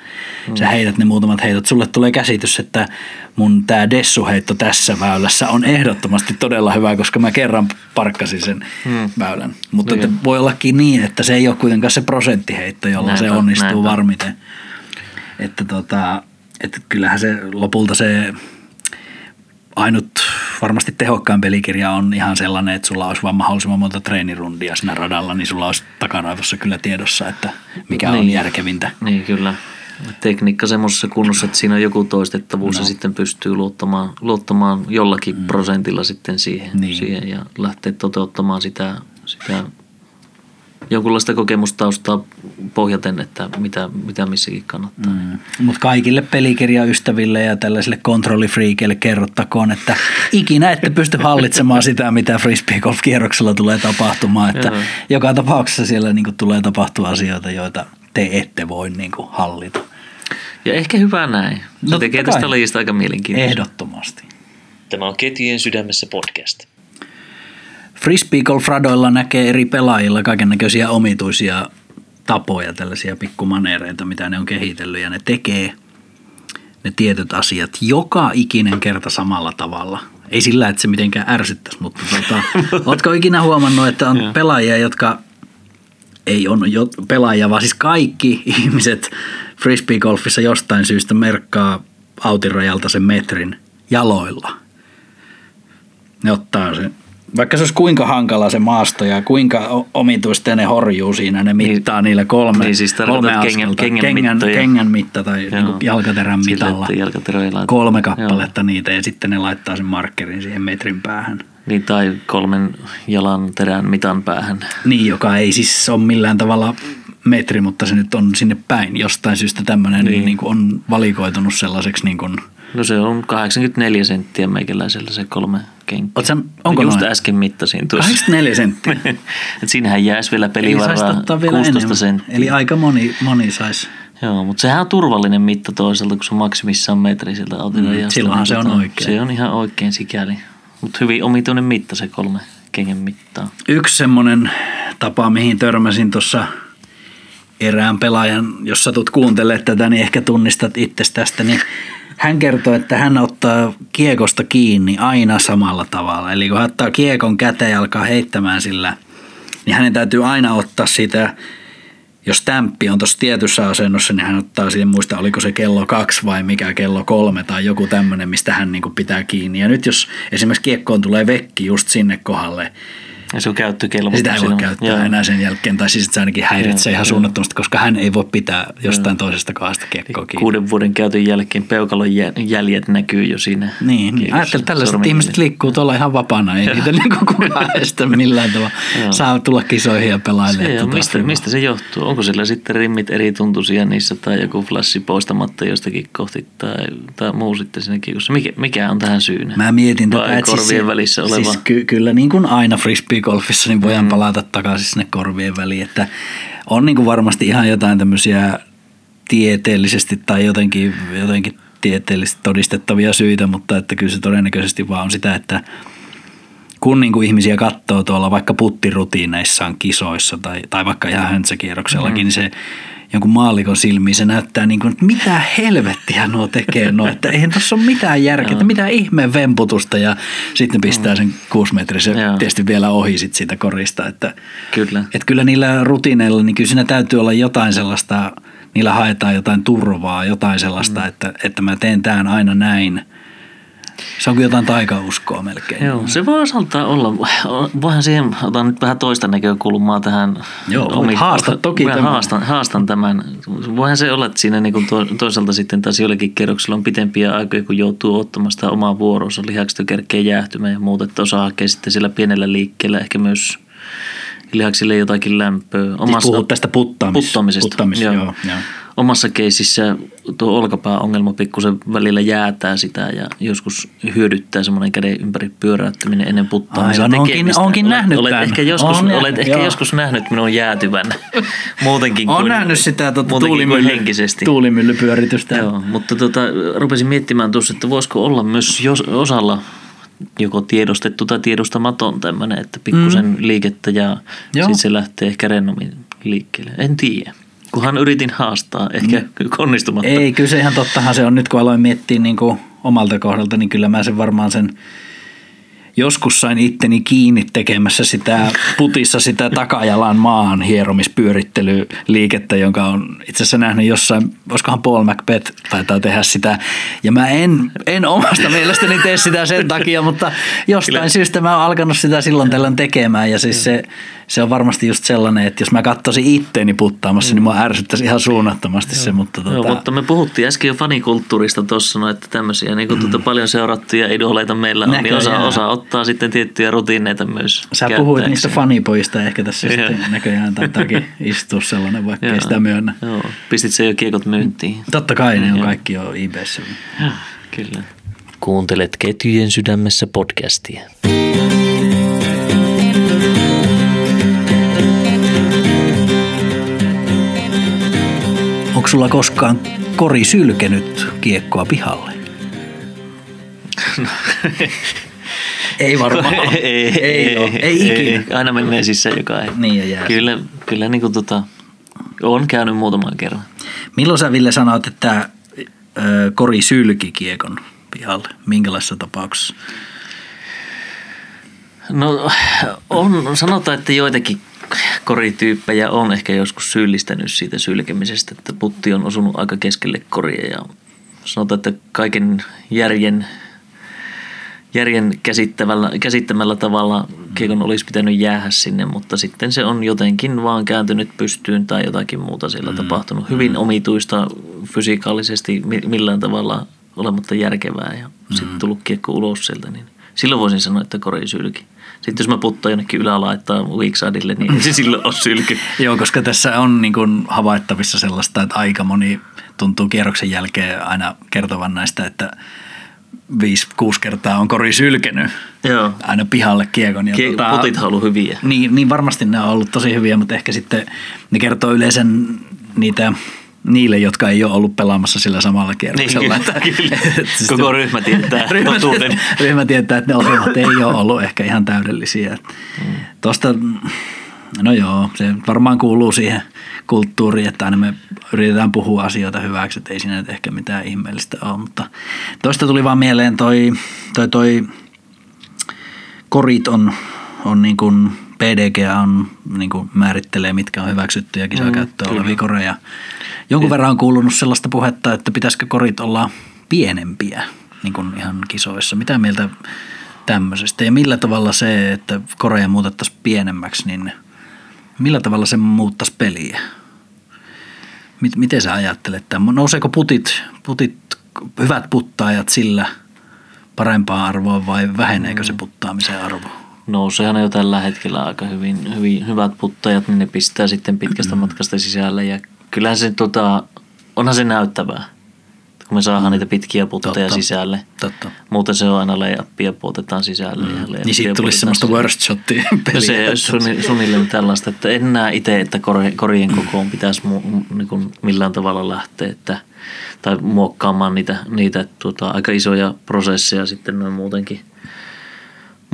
Mm. Sä heität ne muutamat heitot. Sulle tulee käsitys, että mun tää dessuheitto tässä väylässä on ehdottomasti todella hyvä, koska mä kerran parkkasin sen Mm. väylän. Mutta että voi ollakin niin, että se ei ole kuitenkaan se prosenttiheitto, jolla se onnistuu näinpä. varmiten. Että, tota, että kyllähän se lopulta se ainut varmasti tehokkain pelikirja on ihan sellainen, että sulla olisi vaan mahdollisimman monta treenirundia siinä radalla, niin sulla olisi takaraivossa kyllä tiedossa, että mikä on Niin. järkevintä. Niin, kyllä. Tekniikka semmoisessa kunnossa, että siinä on joku toistettavuus no. ja sitten pystyy luottamaan, luottamaan jollakin mm. prosentilla sitten siihen, Niin. siihen ja lähteä toteuttamaan sitä, sitä jonkunlaista kokemustaustaa pohjaten, että mitä, mitä missäkin kannattaa. Mm. Mutta kaikille pelikirjaystäville ja tällaisille kontrollifriikeille kerrottakoon, että ikinä ette pysty hallitsemaan sitä, mitä frisbee golf kierroksella tulee tapahtumaan. Että Joo. joka tapauksessa siellä niinku tulee tapahtua asioita, joita te ette voi niinku hallita. Ja ehkä hyvä näin. Se No, tekee tästä lajista aika mielenkiintoista. Ehdottomasti. Tämä on Ketjujen sydämessä podcast. Frisbee golf radoilla näkee eri pelaajilla kaiken näköisiä omituisia tapoja, tällaisia pikkumaneereita, mitä ne on kehitellyt ja ne tekee ne tietyt asiat joka ikinen kerta samalla tavalla. Ei sillä, että se mitenkään ärsyttäisi, mutta tota, ootko ikinä huomannut, että on pelaajia, jotka ei on jo pelaajia, vaan siis kaikki ihmiset frisbee-golfissa jostain syystä merkkaa autin rajalta sen metrin jaloilla. Ne ottaa sen, vaikka se olisi kuinka hankala se maasto ja kuinka omituista ne horjuu siinä, ne mittaa niillä kolme, niin siis kolme kengän- kengän kengän, kengän mitta tai niin kuin jalkaterän mitalla. jalkaterä. Kolme kappaletta niitä ja sitten ne laittaa sen markkerin siihen metrin päähän. Niin, tai kolmen jalan terän mitan päähän. Niin, joka ei siis ole millään tavalla metri, mutta se nyt on sinne päin. Jostain syystä tämmöinen niin. Niin. Niin on valikoitunut sellaiseksi niin kuin, No se on 84 senttiä meikäläisellä se kolme. Oot sä- onko Just noin? äsken mittasin tuossa. 84 senttiä. Et siinähän jäisi vielä Eli pelivaraa saisi ottaa vielä 16 enemmän. senttiä. Eli aika moni, moni saisi. Joo, mutta sehän on turvallinen mitta toisaalta, kun se on maksimissaan metri siltä autirajasta. Mm, silloinhan se on oikein. Se on ihan oikein sikäli. Mutta hyvin omituinen mitta se kolme kengän mittaa. Yksi semmoinen tapa, mihin törmäsin tuossa erään pelaajan, jos satut kuuntelemaan tätä, niin ehkä tunnistat itse tästä, niin hän kertoo, että hän ottaa kiekosta kiinni aina samalla tavalla. Eli kun hän ottaa kiekon käteen ja alkaa heittämään sillä, niin hänen täytyy aina ottaa siitä, jos tämppi on tuossa tietyssä asennossa, niin hän ottaa siihen, muista oliko se kello kaksi vai mikä kello kolme tai joku tämmöinen, mistä hän niinku pitää kiinni. Ja nyt jos esimerkiksi kiekkoon tulee vekki just sinne kohdalle, Ja se on käyttökelpoinen. Sitä ei voi käyttää Joo. enää sen jälkeen, tai siis se ainakin häiritsee Joo, ihan joo. suunnattomasti, koska hän ei voi pitää jostain toisesta kahdesta kiekkoa kiinni. Kuuden vuoden käytön jälkeen peukalon jä- jäljet näkyy jo siinä. Niin, niin. kiekossa. ajattelin, tällaiset Sormenjäljet. ihmiset liikkuu tuolla ihan vapaana, ei niitä niin kukaan estä millään tavalla. Joo. Saa tulla kisoihin ja pelailemaan. Se, on, tota mistä, mistä se johtuu? Onko sillä sitten rimmit eri tuntuisia niissä tai joku flashi poistamatta jostakin kohti tai, tai muu sitten siinä kiekossa? Mikä, mikä on tähän syynä? Mä mietin tätä, korvien siis, välissä oleva? Siis ky- kyllä niin kuin aina frisbee-golfissa, niin voidaan mm. palata takaisin sinne korvien väliin, että on niin kuin varmasti ihan jotain tämmöisiä tieteellisesti tai jotenkin, jotenkin tieteellisesti todistettavia syitä, mutta että kyllä se todennäköisesti vaan on sitä, että kun niin kuin ihmisiä katsoo tuolla vaikka puttirutiineissaan kisoissa tai, tai vaikka ihan höntsäkierroksellakin, mm. niin se jonkun maallikon silmiin se näyttää niin kuin, että mitä helvettiä nuo tekee nuo, että eihän tuossa ole mitään järkeä, että mitään ihmeen vemputusta ja sitten pistää sen kuusimetrisen tietysti vielä ohi sit siitä korista, että Kyllä. että kyllä niillä rutiineilla, niin kyllä siinä täytyy olla jotain sellaista, niillä haetaan jotain turvaa, jotain sellaista, mm. että, että mä teen tämän aina näin. Se on kuin jotain taikauskoa melkein. Joo, se voi osaltaan olla. Voihan siihen, otan nyt vähän toista näkökulmaa tähän. Joo, voit haastaa toki Mä tämän. haastan, haastan tämän. Voihan se olla, että siinä niin kuin to, toisaalta sitten taas jollakin kerroksella on pitempiä aikoja, kun joutuu ottamaan sitä omaa vuoroonsa. Lihakset kerkee jäähtymään ja muuta, että osa hakee sitten sillä pienellä liikkeellä ehkä myös lihaksille jotakin lämpöä. Siis puhut tästä puttaamis- puttaamisesta. joo, joo. Omassa keisissä tuo olkapääongelma pikkusen välillä jäätää sitä ja joskus hyödyttää semmoinen käden ympäri pyöräyttäminen ennen puttaamisen Aivan, onkin- tekemistä. onkin olet, nähnyt olet tämän. ehkä joskus, On, olet ehkä joo. joskus nähnyt minun jäätyvän muutenkin kuin, nähnyt sitä tuota, tuulimylly, henkisesti. tuulimyllypyöritystä. Joo, mutta tota, rupesin miettimään tuossa, että voisiko olla myös jos, osalla joko tiedostettu tai tiedostamaton tämmöinen, että pikkusen mm. liikettä ja sitten se lähtee ehkä rennommin liikkeelle. En tiedä. Kunhan yritin haastaa, ehkä mm. onnistumatta. Ei, kyllä se ihan tottahan se on. Nyt kun aloin miettiä niin kuin omalta kohdalta, niin kyllä mä sen varmaan sen joskus sain itteni kiinni tekemässä sitä putissa sitä takajalan maan hieromispyörittelyliikettä, jonka on itse asiassa nähnyt jossain, olisikohan Paul Macbeth taitaa tehdä sitä. Ja mä en, en omasta mielestäni tee sitä sen takia, mutta jostain Kyllä. syystä mä oon alkanut sitä silloin tällöin tekemään. Ja siis se, se on varmasti just sellainen, että jos mä katsoisin itteeni puttaamassa, niin mua ärsyttäisi ihan suunnattomasti se. Mutta Joo, tota, mutta me puhuttiin äsken jo fanikulttuurista tuossa, no, että tämmöisiä niin kuin, tuota, paljon seurattuja idoleita meillä on, niin Näköjään. osa, osa ottaa sitten tiettyjä rutiineita myös Sä puhuit niistä fanipojista ehkä tässä Joo. sitten näköjään taitaakin istua sellainen, vaikka ei Joo. sitä myönnä. Joo, pistit se jo kiekot myyntiin. Totta kai ne on Joo. kaikki jo. Joo, Kyllä. Kuuntelet Ketjujen sydämessä podcastia. Onko sulla koskaan kori sylkenyt kiekkoa pihalle? ei varmaan. ei, ei, ei, ole. ei, ikinä. Aina menee sisään joka ei. Niin ja jää. Kyllä, kyllä niin kuin tota, on käynyt muutaman kerran. Milloin sä Ville sanoit, että ö, kori sylki kiekon pihalle? Minkälaisessa tapauksessa? No on, sanotaan, että joitakin korityyppejä on ehkä joskus syyllistänyt siitä sylkemisestä, että putti on osunut aika keskelle koria ja sanotaan, että kaiken järjen, järjen käsittämällä, käsittämällä tavalla kiekon olisi pitänyt jäädä sinne, mutta sitten se on jotenkin vaan kääntynyt pystyyn tai jotakin muuta siellä mm. tapahtunut. Hyvin omituista fysikaalisesti mi- millään tavalla olematta järkevää ja mm. sitten tullut kiekko ulos sieltä, niin silloin voisin sanoa, että kori sylki. Sitten jos mä puttaan jonnekin ylälaittaa weeksidelle, niin se silloin ole sylky. Joo, koska tässä on niin kuin havaittavissa sellaista, että aika moni tuntuu kierroksen jälkeen aina kertovan näistä, että viisi, kuusi kertaa on kori sylkenyt Joo. aina pihalle kiekon. Ja Kie- putithan on ollut hyviä. Niin, niin varmasti ne on ollut tosi hyviä, mutta ehkä sitten ne kertoo yleensä niitä niille, jotka ei ole ollut pelaamassa sillä samalla kierroksella. Niin, kyllä, kyllä. Koko ryhmä tietää ryhmä, totuuden. ryhmä tietää, että ne osumat ei ole ollut ehkä ihan täydellisiä. Mm. Tuosta, no joo, se varmaan kuuluu siihen kulttuuriin, että aina me yritetään puhua asioita hyväksi, että ei siinä nyt ehkä mitään ihmeellistä ole. Mutta toista tuli vaan mieleen toi, toi, toi korit on, on niin kuin PDG on niin kuin määrittelee, mitkä on hyväksyttyjä kisakäyttöä mm, olevia koreja. Jonkun verran on kuulunut sellaista puhetta, että pitäisikö korit olla pienempiä niin kuin ihan kisoissa. Mitä mieltä tämmöisestä. Ja millä tavalla se, että koreja muutettaisiin pienemmäksi, niin millä tavalla se muuttaisi peliä? Miten sä ajattelet että Nouseeko putit, putit, hyvät puttaajat sillä parempaa arvoa vai väheneekö se mm. puttaamisen arvo? Nouseehan jo tällä hetkellä aika hyvin, hyvin hyvät puttajat, niin ne pistää sitten pitkästä mm. matkasta sisälle ja kyllähän se tota, onhan se näyttävää kun me saadaan niitä pitkiä putteja Totta. sisälle. Totta. Muuten se on aina layupia puotetaan sisälle. Mm. Ja niin siitä tulisi semmoista worst shotia peliä. No se on suunnilleen tällaista, että en näe itse, että korien kokoon pitäisi mu- niin kuin millään tavalla lähteä, että, tai muokkaamaan niitä, niitä tuota, aika isoja prosesseja sitten noin muutenkin.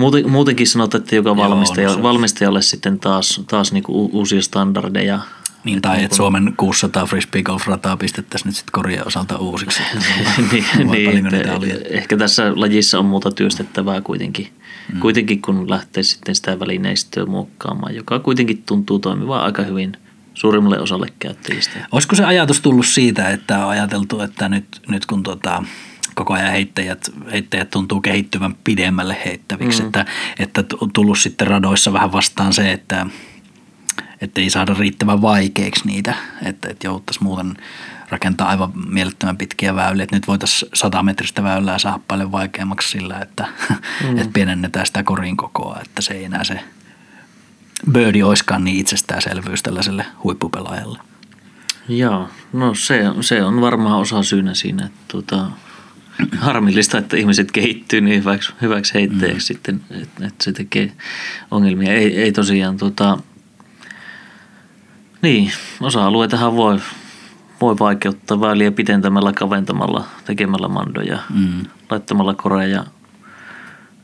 Muuten, muutenkin sanotaan, että joka valmistaja, no valmistajalle sitten taas, taas niin kuin uusia standardeja – niin, tai että Suomen 600 frisbee golf rataa pistettäisiin nyt sitten korjaa osalta uusiksi. niin, niin oli. Ehkä tässä lajissa on muuta työstettävää kuitenkin, mm. kuitenkin kun lähtee sitten sitä välineistöä muokkaamaan, joka kuitenkin tuntuu toimivan aika hyvin suurimmalle osalle käyttäjistä. Olisiko se ajatus tullut siitä, että on ajateltu, että nyt, nyt kun tota, koko ajan heittäjät, heittäjät tuntuu kehittyvän pidemmälle heittäviksi, mm. että, että tullut sitten radoissa vähän vastaan se, että – että ei saada riittävän vaikeiksi niitä, että, että jouduttaisiin muuten rakentaa aivan mielettömän pitkiä väyliä. Että nyt voitaisiin 100 metristä väylää saada paljon vaikeammaksi sillä, että, mm. että pienennetään sitä korin kokoa, että se ei enää se birdi oiskaan niin itsestäänselvyys tällaiselle huippupelaajalle. Joo, no se, se on varmaan osa syynä siinä, että tuota, harmillista, että ihmiset kehittyy niin hyväksi, hyväksi heittäjäksi mm. sitten, että, että se tekee ongelmia. Ei, ei tosiaan tuota, niin, osa-alueitahan voi, voi vaikeuttaa väliä pidentämällä, kaventamalla, tekemällä mandoja, mm. laittamalla koreja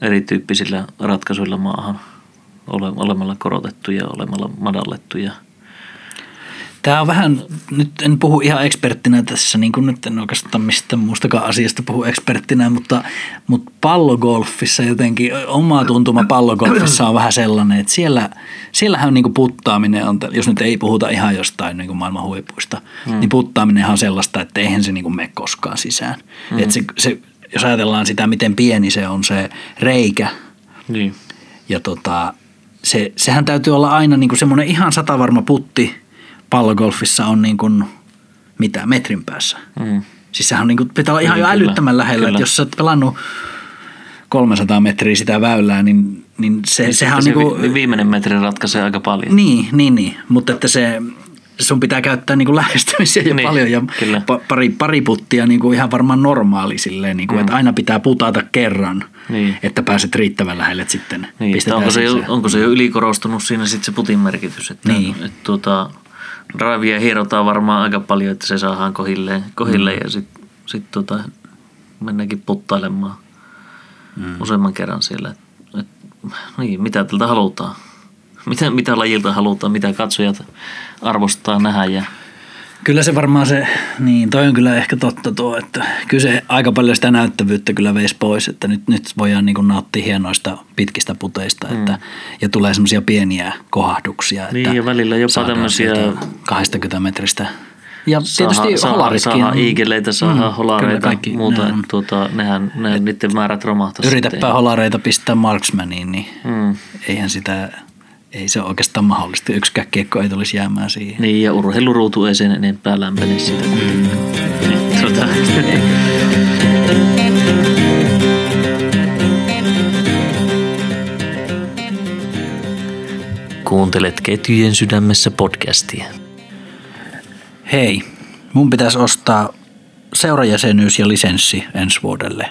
erityyppisillä ratkaisuilla maahan, olemalla korotettuja, olemalla madallettuja – Tämä on vähän, nyt en puhu ihan eksperttinä tässä, niin kuin nyt en oikeastaan mistä muustakaan asiasta puhu eksperttinä, mutta, mutta pallogolfissa jotenkin, oma tuntuma pallogolfissa on vähän sellainen, että siellä, siellähän niin kuin puttaaminen on, jos nyt ei puhuta ihan jostain niin kuin maailman huipuista, mm. niin puttaaminen on sellaista, että eihän se niin kuin mene koskaan sisään. Mm. Että se, se, jos ajatellaan sitä, miten pieni se on se reikä, niin. ja tota, se, sehän täytyy olla aina niin kuin semmoinen ihan satavarma putti – pallogolfissa on niin kuin, mitä, metrin päässä. Mm. Siis sehän on niin kuin, pitää olla ihan jo älyttömän lähellä, kyllä. että jos sä oot pelannut 300 metriä sitä väylää, niin, niin se, niin sehän on se niin kuin, viimeinen metri ratkaisee aika paljon. Niin, niin, niin. mutta että se, sun pitää käyttää niin kuin lähestymisiä jo niin, paljon ja pa, pari, pari puttia niin kuin ihan varmaan normaali silleen, niin kuin, mm. että aina pitää putata kerran, niin. että pääset riittävän lähelle että sitten niin, onko, se jo, onko se jo ylikorostunut siinä sitten se putin merkitys, että, niin. että, että tuota, drivea hierotaan varmaan aika paljon, että se saadaan kohilleen, kohilleen mm. ja sitten sit tota, mennäänkin puttailemaan mm. useamman kerran siellä. Et, et, niin, mitä tältä halutaan? Mitä, mitä lajilta halutaan, mitä katsojat arvostaa nähdä ja Kyllä se varmaan se, niin toi on kyllä ehkä totta tuo, että kyllä se aika paljon sitä näyttävyyttä kyllä veisi pois, että nyt, nyt voidaan niin kuin nauttia hienoista pitkistä puteista että, mm. ja tulee semmoisia pieniä kohahduksia. Niin että ja välillä jopa tämmöisiä 20 metristä ja saha, tietysti holaritkin. Saadaan iikeleitä, saadaan mm, holareita kaikki, muuta. Ne on. tuota, nehän, ne, niiden määrät romahtaisi. Yritäpä holareita pistää marksmaniin, niin mm. eihän sitä ei se oikeastaan mahdollista. Yksikään kiekko ei tulisi jäämään siihen. Niin, ja urheiluruutu ei sen enempää lämpene sitä. Mm. Tota. Kuuntelet Ketjujen sydämessä podcastia. Hei, mun pitäisi ostaa seurajäsenyys ja lisenssi ensi vuodelle.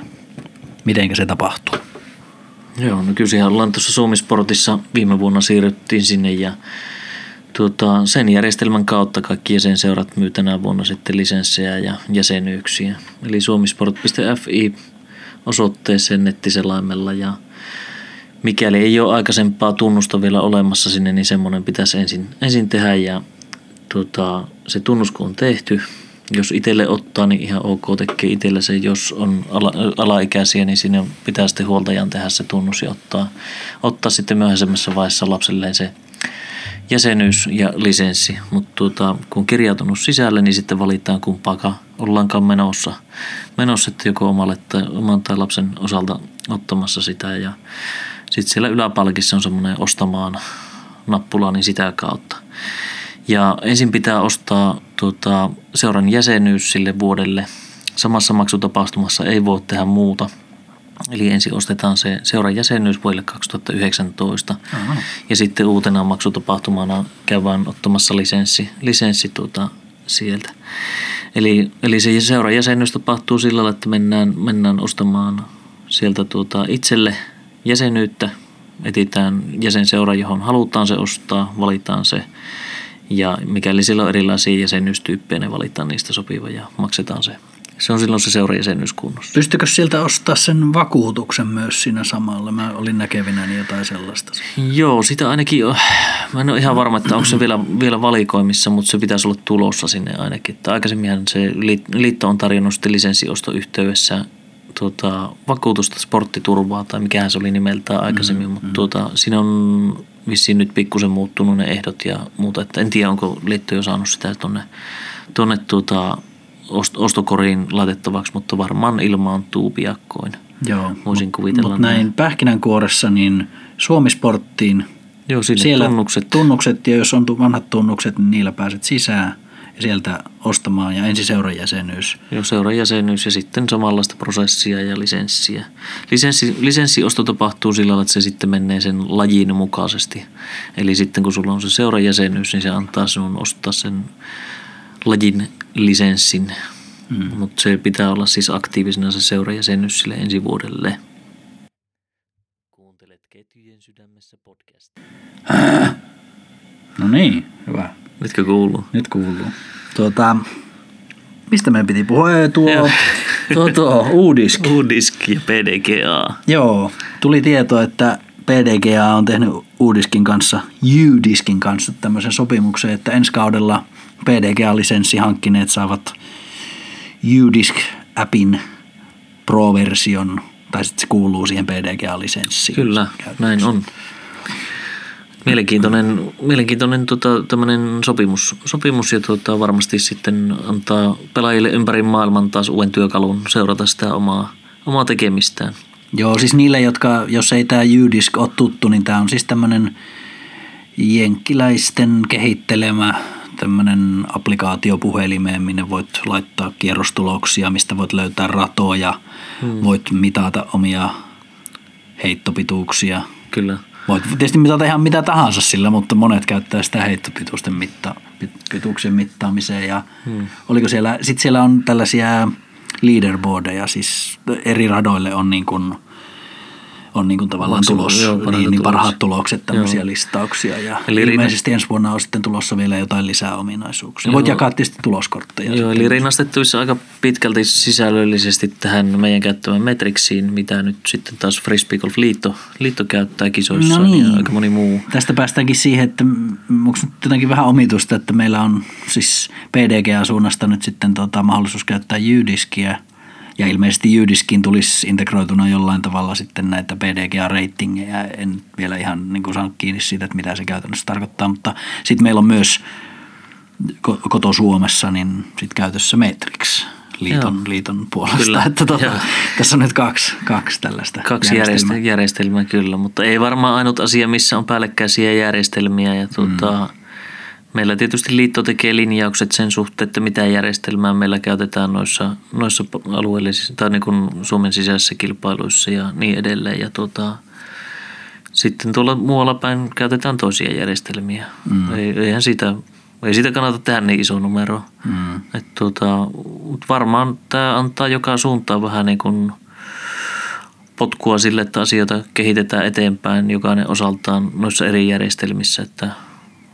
Mitenkä se tapahtuu? Joo, no kyllä ollaan tuossa Suomisportissa viime vuonna siirryttiin sinne ja tuota, sen järjestelmän kautta kaikki jäsenseurat myy tänä vuonna sitten lisenssejä ja jäsenyyksiä. Eli suomisport.fi osoitteeseen nettiselaimella ja mikäli ei ole aikaisempaa tunnusta vielä olemassa sinne, niin semmoinen pitäisi ensin, ensin tehdä ja tuota, se tunnus kun on tehty, jos itselle ottaa, niin ihan ok tekee itselle se. Jos on ala, alaikäisiä, niin sinne pitää sitten huoltajan tehdä se tunnus ja ottaa, ottaa sitten myöhemmässä vaiheessa lapselleen se jäsenyys ja lisenssi. Mutta tuota, kun kirjautunut sisälle, niin sitten valitaan kumpaakaan ollaankaan menossa. Menossa, että joko omalle tai, oman tai lapsen osalta ottamassa sitä ja sitten siellä yläpalkissa on semmoinen ostamaan nappula, niin sitä kautta. Ja ensin pitää ostaa tuota, seuran jäsenyys sille vuodelle. Samassa maksutapahtumassa ei voi tehdä muuta. Eli ensin ostetaan se seuran jäsenyys vuodelle 2019. Aha. Ja sitten uutena maksutapahtumana käydään ottamassa lisenssi, lisenssi tuota, sieltä. Eli, eli se seuran jäsenyys tapahtuu sillä lailla, että mennään, mennään ostamaan sieltä tuota itselle jäsenyyttä. Etitään jäsenseura, johon halutaan se ostaa, valitaan se – ja mikäli sillä on erilaisia jäsenyystyyppejä, ne valitaan niistä sopiva ja maksetaan se. Se on silloin se seurajäsenyys kunnossa. Pystykö sieltä ostaa sen vakuutuksen myös siinä samalla? Mä olin näkevinäni jotain sellaista. Joo, sitä ainakin jo. Mä en ole ihan varma, että onko se vielä, vielä valikoimissa, mutta se pitäisi olla tulossa sinne ainakin. Että aikaisemminhan se liitto on tarjonnut sitten tuota, vakuutusta, sporttiturvaa tai mikähän se oli nimeltään aikaisemmin, mm, mutta mm. Tuota, siinä on vissiin nyt pikkusen muuttunut ne ehdot ja muuta. Että en tiedä, onko liitto jo saanut sitä tuonne, tuonne tuota, ostokoriin laitettavaksi, mutta varmaan ilmaantuu piakkoin. Joo, Voisin kuvitella Mutta näin pähkinänkuoressa, niin Suomisporttiin Joo, siellä tunnukset. tunnukset, ja jos on vanhat tunnukset, niin niillä pääset sisään sieltä ostamaan ja ensi seurajäsenyys. Joo, seurajäsenyys ja sitten samanlaista prosessia ja lisenssiä. Lisenssi, lisenssiosto tapahtuu sillä tavalla, että se sitten menee sen lajin mukaisesti. Eli sitten kun sulla on se seurajäsenyys, niin se antaa sinun ostaa sen lajin lisenssin. Mm. Mutta se pitää olla siis aktiivisena se seurajäsenyys sille ensi vuodelle. Kuuntelet Ketjujen sydämessä podcast. No niin, hyvä. Nytkö kuuluu? Nyt kuuluu. Tuota, mistä meidän piti puhua? Tuo, tuo, tuo Uudisk. Uudisk ja PDGA. Joo, tuli tieto, että PDGA on tehnyt Uudiskin kanssa, Udiskin kanssa tämmöisen sopimuksen, että ensi kaudella PDGA-lisenssi hankkineet saavat Udisk-appin Pro-version, tai sitten se kuuluu siihen PDGA-lisenssiin. Kyllä, näin on. Mielenkiintoinen, mielenkiintoinen tota, sopimus, sopimus ja tota, varmasti sitten antaa pelaajille ympäri maailman taas uuden työkalun seurata sitä omaa, omaa tekemistään. Joo, siis niille, jotka, jos ei tämä Jydisk ole tuttu, niin tämä on siis tämmöinen jenkkiläisten kehittelemä tämmöinen applikaatio puhelimeen, minne voit laittaa kierrostuloksia, mistä voit löytää ratoja, hmm. voit mitata omia heittopituuksia. Kyllä. Voit tietysti mitata ihan mitä tahansa sillä, mutta monet käyttää sitä heittopituusten mitta, pituuksien mittaamiseen. Ja hmm. oliko siellä, sitten siellä on tällaisia leaderboardeja, siis eri radoille on niin kuin – on niin kuin tavallaan Maksimum, tulos, joo, niin, niin parhaat tulokset, tämmöisiä joo. listauksia. Ja eli ilmeisesti ensi vuonna on sitten tulossa vielä jotain lisää ominaisuuksia. Joo. Voit jakaa tietysti tuloskortteja. Joo, eli rinnastettavissa aika pitkälti sisällöllisesti tähän meidän käyttämään Metrixiin, mitä nyt sitten taas Frisbee Golf Liitto, Liitto käyttää kisoissa no niin. ja aika moni muu. Tästä päästäänkin siihen, että onko nyt jotenkin vähän omitusta, että meillä on siis PDGA-suunnasta nyt sitten tota, mahdollisuus käyttää Jydiskiä – ja ilmeisesti Jyydiskin tulisi integroituna jollain tavalla sitten näitä PDGA-ratingeja. En vielä ihan niin kuin saanut kiinni siitä, että mitä se käytännössä tarkoittaa, mutta sitten meillä on myös koto Suomessa niin sit käytössä Matrix liiton, liiton puolesta. Kyllä, että tuota, tässä on nyt kaksi, kaksi tällaista Kaksi järjestelmää. järjestelmää kyllä, mutta ei varmaan ainut asia, missä on päällekkäisiä järjestelmiä. Ja tuota, mm Meillä tietysti liitto tekee linjaukset sen suhteen, että mitä järjestelmää meillä käytetään noissa, noissa alueellisissa tai niin kuin Suomen sisäisissä kilpailuissa ja niin edelleen. Ja tuota, sitten tuolla muualla päin käytetään toisia järjestelmiä. Mm. Ei, eihän sitä, ei sitä kannata tehdä niin iso numero. Mm. Et tuota, varmaan tämä antaa joka suuntaan vähän niin kuin potkua sille, että asioita kehitetään eteenpäin jokainen osaltaan noissa eri järjestelmissä, että –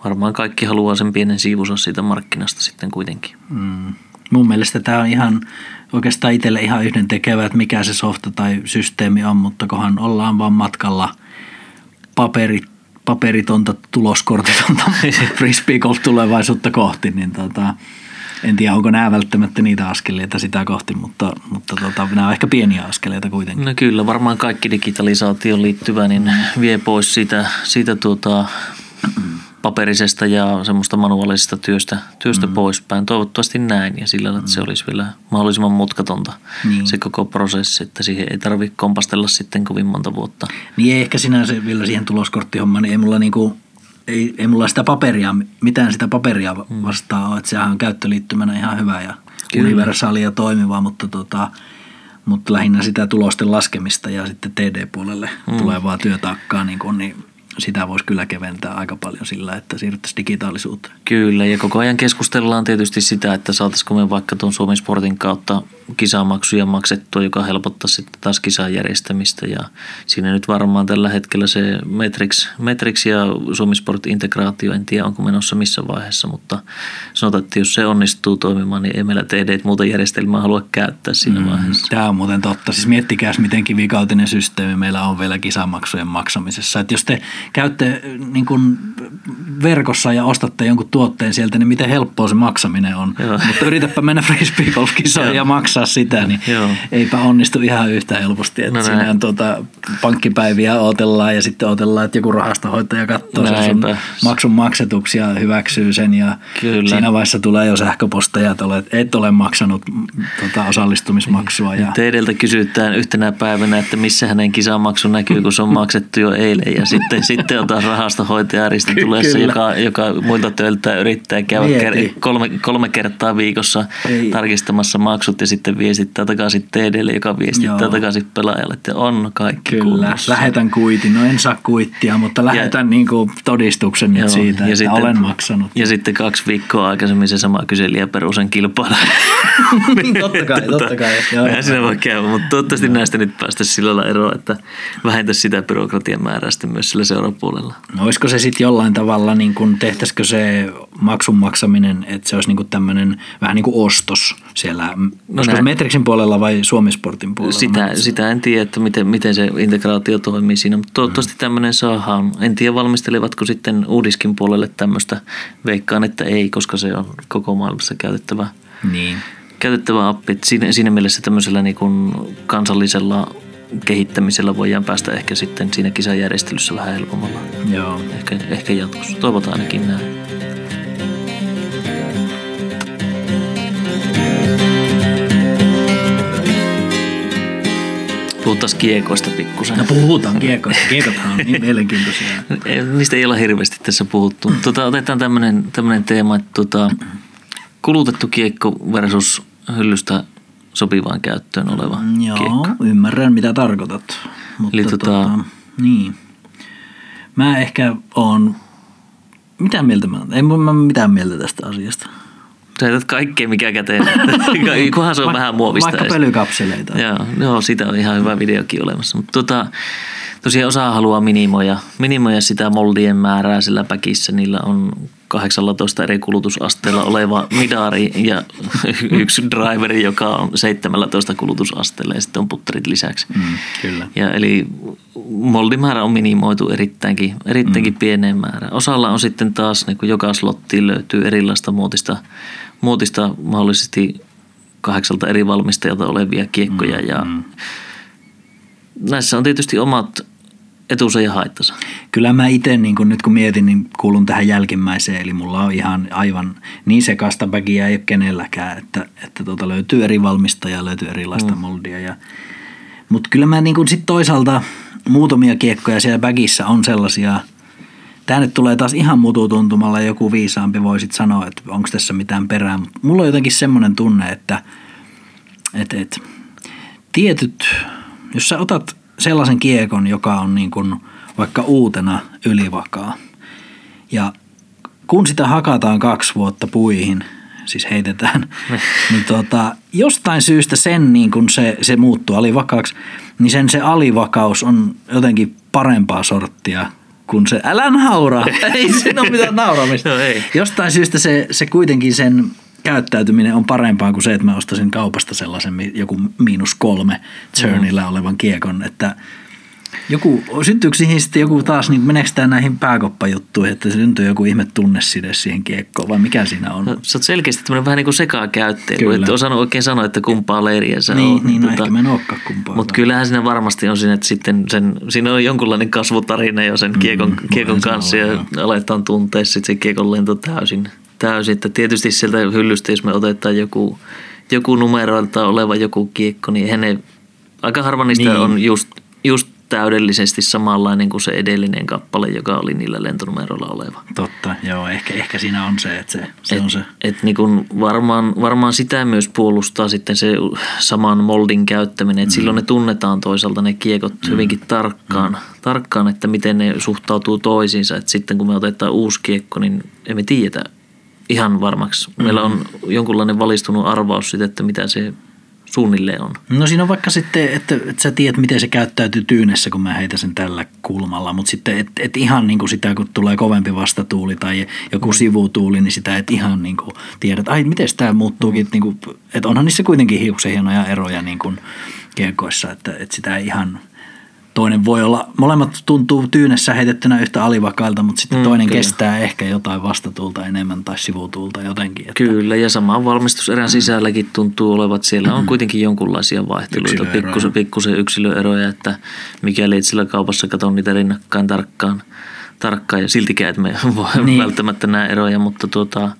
varmaan kaikki haluaa sen pienen siivusa siitä markkinasta sitten kuitenkin. Mm. Mun mielestä tämä on ihan oikeastaan itselle ihan yhden tekevä, että mikä se softa tai systeemi on, mutta kohan ollaan vaan matkalla paperit, paperitonta tuloskortitonta frisbee tulevaisuutta kohti, niin tota, en tiedä, onko nämä välttämättä niitä askeleita sitä kohti, mutta, mutta tota, nämä on ehkä pieniä askeleita kuitenkin. No kyllä, varmaan kaikki digitalisaatioon liittyvä niin vie pois siitä, siitä tuota, paperisesta ja semmoista manuaalisesta työstä, työstä mm. poispäin. Toivottavasti näin ja sillä että mm. se olisi vielä mahdollisimman mutkatonta niin. se koko prosessi, että siihen ei tarvitse kompastella sitten kovin monta vuotta. Niin ei ehkä sinänsä vielä siihen tuloskorttihommaan, niin ei mulla niinku, ei, ei mulla sitä paperia, mitään sitä paperia mm. vastaan ole, että sehän on käyttöliittymänä ihan hyvä ja Kyllä. universaali ja toimiva, mutta tota, mutta lähinnä sitä tulosten laskemista ja sitten TD-puolelle mm. tulevaa työtaakkaa, niin, kun, niin sitä voisi kyllä keventää aika paljon sillä, että siirryttäisiin digitaalisuuteen. Kyllä, ja koko ajan keskustellaan tietysti sitä, että saataisiko me vaikka tuon Suomen Sportin kautta kisamaksuja maksettua, joka helpottaa sitten taas kisan järjestämistä. Ja siinä nyt varmaan tällä hetkellä se Metrix, Metrix ja Suomi Sport integraatio, en tiedä onko menossa missä vaiheessa, mutta sanotaan, että jos se onnistuu toimimaan, niin ei meillä TD muuta järjestelmää halua käyttää siinä mm, vaiheessa. Tämä on muuten totta. Siis miettikää, miten kivikautinen systeemi meillä on vielä kisamaksujen maksamisessa. Että jos te käytte niin kuin verkossa ja ostatte jonkun tuotteen sieltä, niin miten helppoa se maksaminen on. Joo. Mutta yritäpä mennä frisbee golf ja maksaa sitä, niin Joo. eipä onnistu ihan yhtä helposti. Että no siinä tuota, pankkipäiviä otellaan ja sitten otellaan, että joku rahastohoitaja katsoo sen sun maksun maksetuksia, hyväksyy sen ja Kyllä. siinä vaiheessa tulee jo sähköposteja, että olet, et ole maksanut tuota, osallistumismaksua. Ja... Teidältä kysytään yhtenä päivänä, että missä hänen kisamaksu näkyy, kun se on maksettu jo eilen ja sitten, sitten on taas rahastohoitaja Risti tulee se, joka, joka muilta töiltä yrittää käydä kolme, kolme kertaa viikossa Ei. tarkistamassa maksut ja sitten viestittää takaisin TDlle, joka viestittää Joo. takaisin pelaajalle, että on kaikki Kyllä, kunnossa. lähetän kuitin. No en saa kuittia, mutta lähetän ja, niin kuin todistuksen nyt siitä, ja että sitten, olen maksanut. Ja sitten kaksi viikkoa aikaisemmin se sama kyselijä perusen kilpailu. niin, totta kai, totta kai. Joo, siinä voi käydä, mutta toivottavasti Joo. näistä nyt päästä sillä lailla eroa, että vähentäisi sitä byrokratian määrää sitten myös sillä seurapuolella. No olisiko se sitten jollain tavalla, niin kuin, tehtäisikö se maksun maksaminen, että se olisi niin kuin tämmöinen vähän niin kuin ostos siellä, no olisiko se Metriksin puolella vai Suomisportin puolella? Sitä, sitä en tiedä, että miten, miten se integraatio toimii siinä, mutta toivottavasti mm. tämmöinen saadaan. En tiedä, valmistelevatko sitten Uudiskin puolelle tämmöistä. Veikkaan, että ei, koska se on koko maailmassa käytettävä, niin. käytettävä appi. Siinä, siinä mielessä tämmöisellä niin kuin kansallisella kehittämisellä voidaan päästä ehkä sitten siinä kisajärjestelyssä vähän helpommalla. Joo. Ehkä, ehkä jatkossa. Toivotaan ainakin näin. Puhutaan kiekoista pikkusen. No puhutaan kiekoista. Kiekothan on niin mielenkiintoisia. Niistä ei ole hirveästi tässä puhuttu. Tuota, otetaan tämmöinen teema, että tuota, kulutettu kiekko versus hyllystä sopivaan käyttöön oleva mm, Joo, kiekko. ymmärrän mitä tarkoitat. Mutta Eli tota, tota, niin. Mä ehkä on, mitä mieltä mä Ei mä mitään mieltä tästä asiasta. Sä jätät kaikkea mikä käteen, kunhan se on Va- vähän muovista. Vaikka pölykapseleita. Joo, joo, siitä on ihan hyvä videokin olemassa. Mutta tota, tosiaan osa haluaa minimoja, minimoja sitä moldien määrää sillä päkissä. Niillä on 18 eri kulutusasteella oleva midari ja yksi driveri, joka on 17 kulutusasteella ja sitten on putterit lisäksi. Mm, kyllä. Ja eli moldimäärä on minimoitu erittäinkin, erittäinkin mm. pieneen määrään. Osalla on sitten taas, niin kun joka slottiin löytyy erilaista muotista, muotista mahdollisesti kahdeksalta eri valmistajalta olevia kiekkoja mm, ja mm. näissä on tietysti omat etunsa ja haittansa? Kyllä mä itse niin kun nyt kun mietin, niin kuulun tähän jälkimmäiseen, eli mulla on ihan aivan niin sekasta bagia ei ole kenelläkään, että, että tuota löytyy eri valmistajaa, löytyy erilaista mm. moldia. Ja, mutta kyllä mä niin sitten toisaalta muutamia kiekkoja siellä bagissa on sellaisia, tämä nyt tulee taas ihan mututuntumalla, joku viisaampi voi sitten sanoa, että onko tässä mitään perää, mutta mulla on jotenkin semmoinen tunne, että, että, että tietyt, jos sä otat sellaisen kiekon, joka on niin kuin vaikka uutena ylivakaa. Ja kun sitä hakataan kaksi vuotta puihin, siis heitetään, niin tota, jostain syystä sen niin kun se, se muuttuu alivakaaksi, niin sen se alivakaus on jotenkin parempaa sorttia kuin se, älä naura, ei siinä ole mitään nauramista. no, ei. Jostain syystä se, se kuitenkin sen käyttäytyminen on parempaa kuin se, että mä ostasin kaupasta sellaisen joku miinus kolme churnillä olevan kiekon, että Joku, syntyykö siihen sitten joku taas, niin meneekö tämä näihin pääkoppajuttuihin, että syntyy joku ihme tunneside siihen kiekkoon vai mikä siinä on? No, sä oot selkeästi tämmöinen vähän niin kuin sekakäyttäjä, kun et osannut oikein sanoa, että kumpaa leiriä sä niin, oot. niin no ehkä mä en olekaan kumpaa. Mutta kyllähän siinä varmasti on siinä, että sitten sen, siinä on jonkunlainen kasvutarina jo sen kiekon, Mm, kiekon kanssa ja aletaan tuntea sitten se kiekon lento täysin. täysin. Että tietysti sieltä hyllystä, jos me otetaan joku, joku numeroilta oleva joku kiekko, niin eihän ne, aika harva niistä niin. on just, just täydellisesti samanlainen kuin se edellinen kappale, joka oli niillä lentonumeroilla oleva. Totta, joo, ehkä, ehkä siinä on se, että se, se et, on se. Et niin kun varmaan, varmaan sitä myös puolustaa sitten se saman moldin käyttäminen, että mm. silloin ne tunnetaan toisaalta ne kiekot mm. hyvinkin tarkkaan, mm. tarkkaan, että miten ne suhtautuu toisiinsa. Et sitten kun me otetaan uusi kiekko, niin emme tiedetä ihan varmaksi. Meillä on jonkunlainen valistunut arvaus siitä, että mitä se suunnilleen on. No siinä on vaikka sitten, että, että sä tiedät, miten se käyttäytyy tyynessä, kun mä heitän sen tällä kulmalla, mutta sitten et, et ihan niin kuin sitä, kun tulee kovempi vastatuuli tai joku sivutuuli, niin sitä et ihan niin kuin tiedä, että ai miten tämä muuttuukin, että, niin kuin, että onhan niissä kuitenkin hiuksen hienoja eroja niin kuin kiekoissa, että, että sitä ei ihan toinen voi olla, molemmat tuntuu tyynessä heitettynä yhtä alivakailta, mutta sitten Mm, toinen kyllä. kestää ehkä jotain vastatuulta enemmän tai sivutuulta jotenkin. Että Kyllä, ja sama valmistuserän sisälläkin tuntuu olevan, että siellä on kuitenkin jonkunlaisia vaihteluita, pikkusen, pikkusen yksilöeroja, että mikäli et sillä kaupassa katso niitä rinnakkain tarkkaan, tarkkaan ja siltikään et me voi niin. välttämättä nämä eroja, mutta tuota,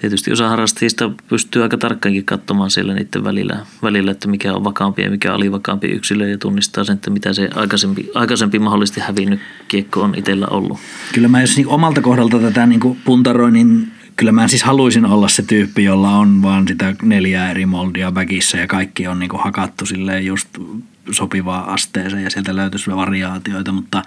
tietysti osa harrastajista pystyy aika tarkkaankin katsomaan siellä niiden välillä, välillä, että mikä on vakaampi ja mikä alivakaampi yksilö ja tunnistaa sen, että mitä se aikaisempi, aikaisempi mahdollisesti hävinnyt kiekko on itsellä ollut. Kyllä mä jos niin omalta kohdalta tätä niin kuin puntaroin, niin kyllä mä siis haluaisin olla se tyyppi, jolla on vaan sitä neljää eri moldia väkissä ja kaikki on niin kuin hakattu silleen just sopivaa asteeseen ja sieltä löytyisi variaatioita, mutta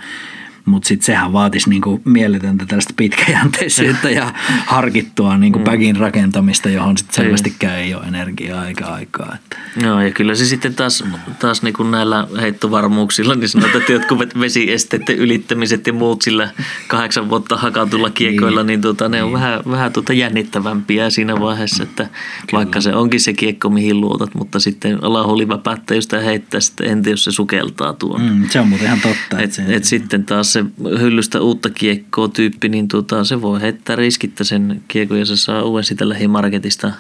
mutta sitten sehän vaatisi niinku mieletöntä tällaista pitkäjänteisyyttä ja harkittua niinku bagin rakentamista, johon sitten selvästikään ei ole energiaa eikä aikaa. Että. Joo, ja kyllä se sitten taas, taas niin kuin näillä heittovarmuuksilla, niin sanotaan, että jotkut vesiesteiden ylittämiset ja muut sillä kahdeksan vuotta hakatulla kiekoilla, niin, tuota, ne on vähän, vähän tuota jännittävämpiä siinä vaiheessa, että vaikka se onkin se kiekko, mihin luotat, mutta sitten alahuoli väpättää, jos sitä heittää, sitten entä jos se sukeltaa tuon. Mm, se on muuten ihan totta. Et, se, et sitten taas se hyllystä uutta kiekkoa tyyppi, niin tuota, se voi heittää riskittä sen kiekon ja se saa uuden sitä lähimarketista,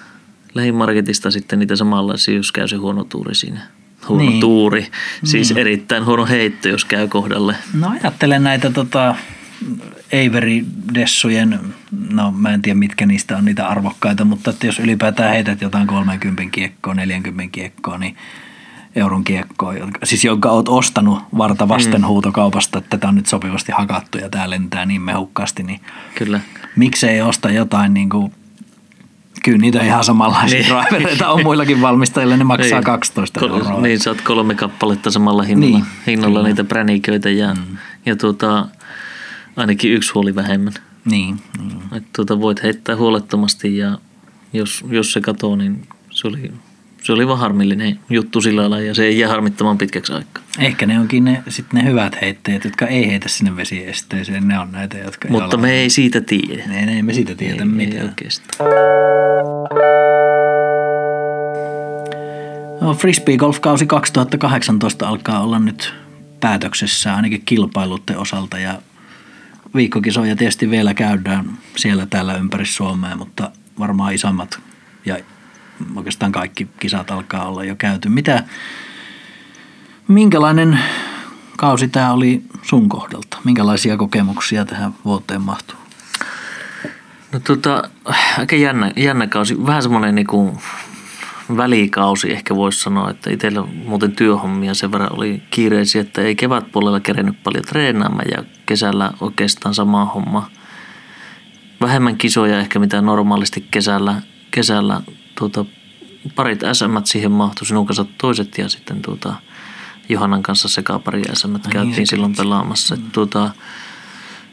lähimarketista sitten niitä samanlaisia, jos käy se huono tuuri siinä. Huono Niin. niin. tuuri, siis niin. erittäin huono heitto, jos käy kohdalle. No ajattelen näitä tota, Avery Dessujen, no mä en tiedä mitkä niistä on niitä arvokkaita, mutta että jos ylipäätään heität jotain 30 kiekkoa, 40 kiekkoa, niin euron kiekkoa, jonka, siis jonka oot ostanut varta vasten mm. huutokaupasta, että tätä on nyt sopivasti hakattu ja tää lentää niin mehukkaasti, niin Kyllä. miksei osta jotain niin kuin, kyllä niitä ihan samanlaisia niin. Drivereita on muillakin valmistajilla, ne maksaa Niin. 12 Kol- euroa. Niin, saat kolme kappaletta samalla hinnalla, Niin, hinnalla niitä präniköitä ja, mm. ja tuota, ainakin yksi huoli vähemmän. Niin, niin. Että tuota, voit heittää huolettomasti ja jos, jos se katoo, niin se oli, se oli vaan harmillinen juttu sillä lailla ja se ei jää harmittamaan pitkäksi aikaa. Ehkä ne onkin ne, sit ne hyvät heitteet, jotka ei heitä sinne vesiesteeseen. Ne on näitä, jotka ei Mutta ala- me ei siitä tiedä. Ne, ne, me siitä tiedä ei, mitään. Ei oikeastaan. No, Frisbee Golf-kausi 2018 alkaa olla nyt päätöksessä ainakin kilpailuiden osalta ja viikkokisoja tietysti vielä käydään siellä täällä ympäri Suomea, mutta varmaan isommat ja oikeastaan kaikki kisat alkaa olla jo käyty. Mitä, minkälainen kausi tämä oli sun kohdalta? Minkälaisia kokemuksia tähän vuoteen mahtuu? No tota, aika jännä, jännä kausi. Vähän semmoinen niinku välikausi ehkä voisi sanoa, että itsellä muuten työhommia sen verran oli kiireisiä, että ei kevätpuolella kerennyt paljon treenaamaan ja kesällä oikeastaan sama homma. Vähemmän kisoja ehkä mitä normaalisti kesällä, kesällä tuota, parit SM siihen mahtui, sinun kanssa toiset ja sitten tuota, Johannan kanssa sekä pari SM käytiin niin, silloin pelaamassa. Mm. Tuota,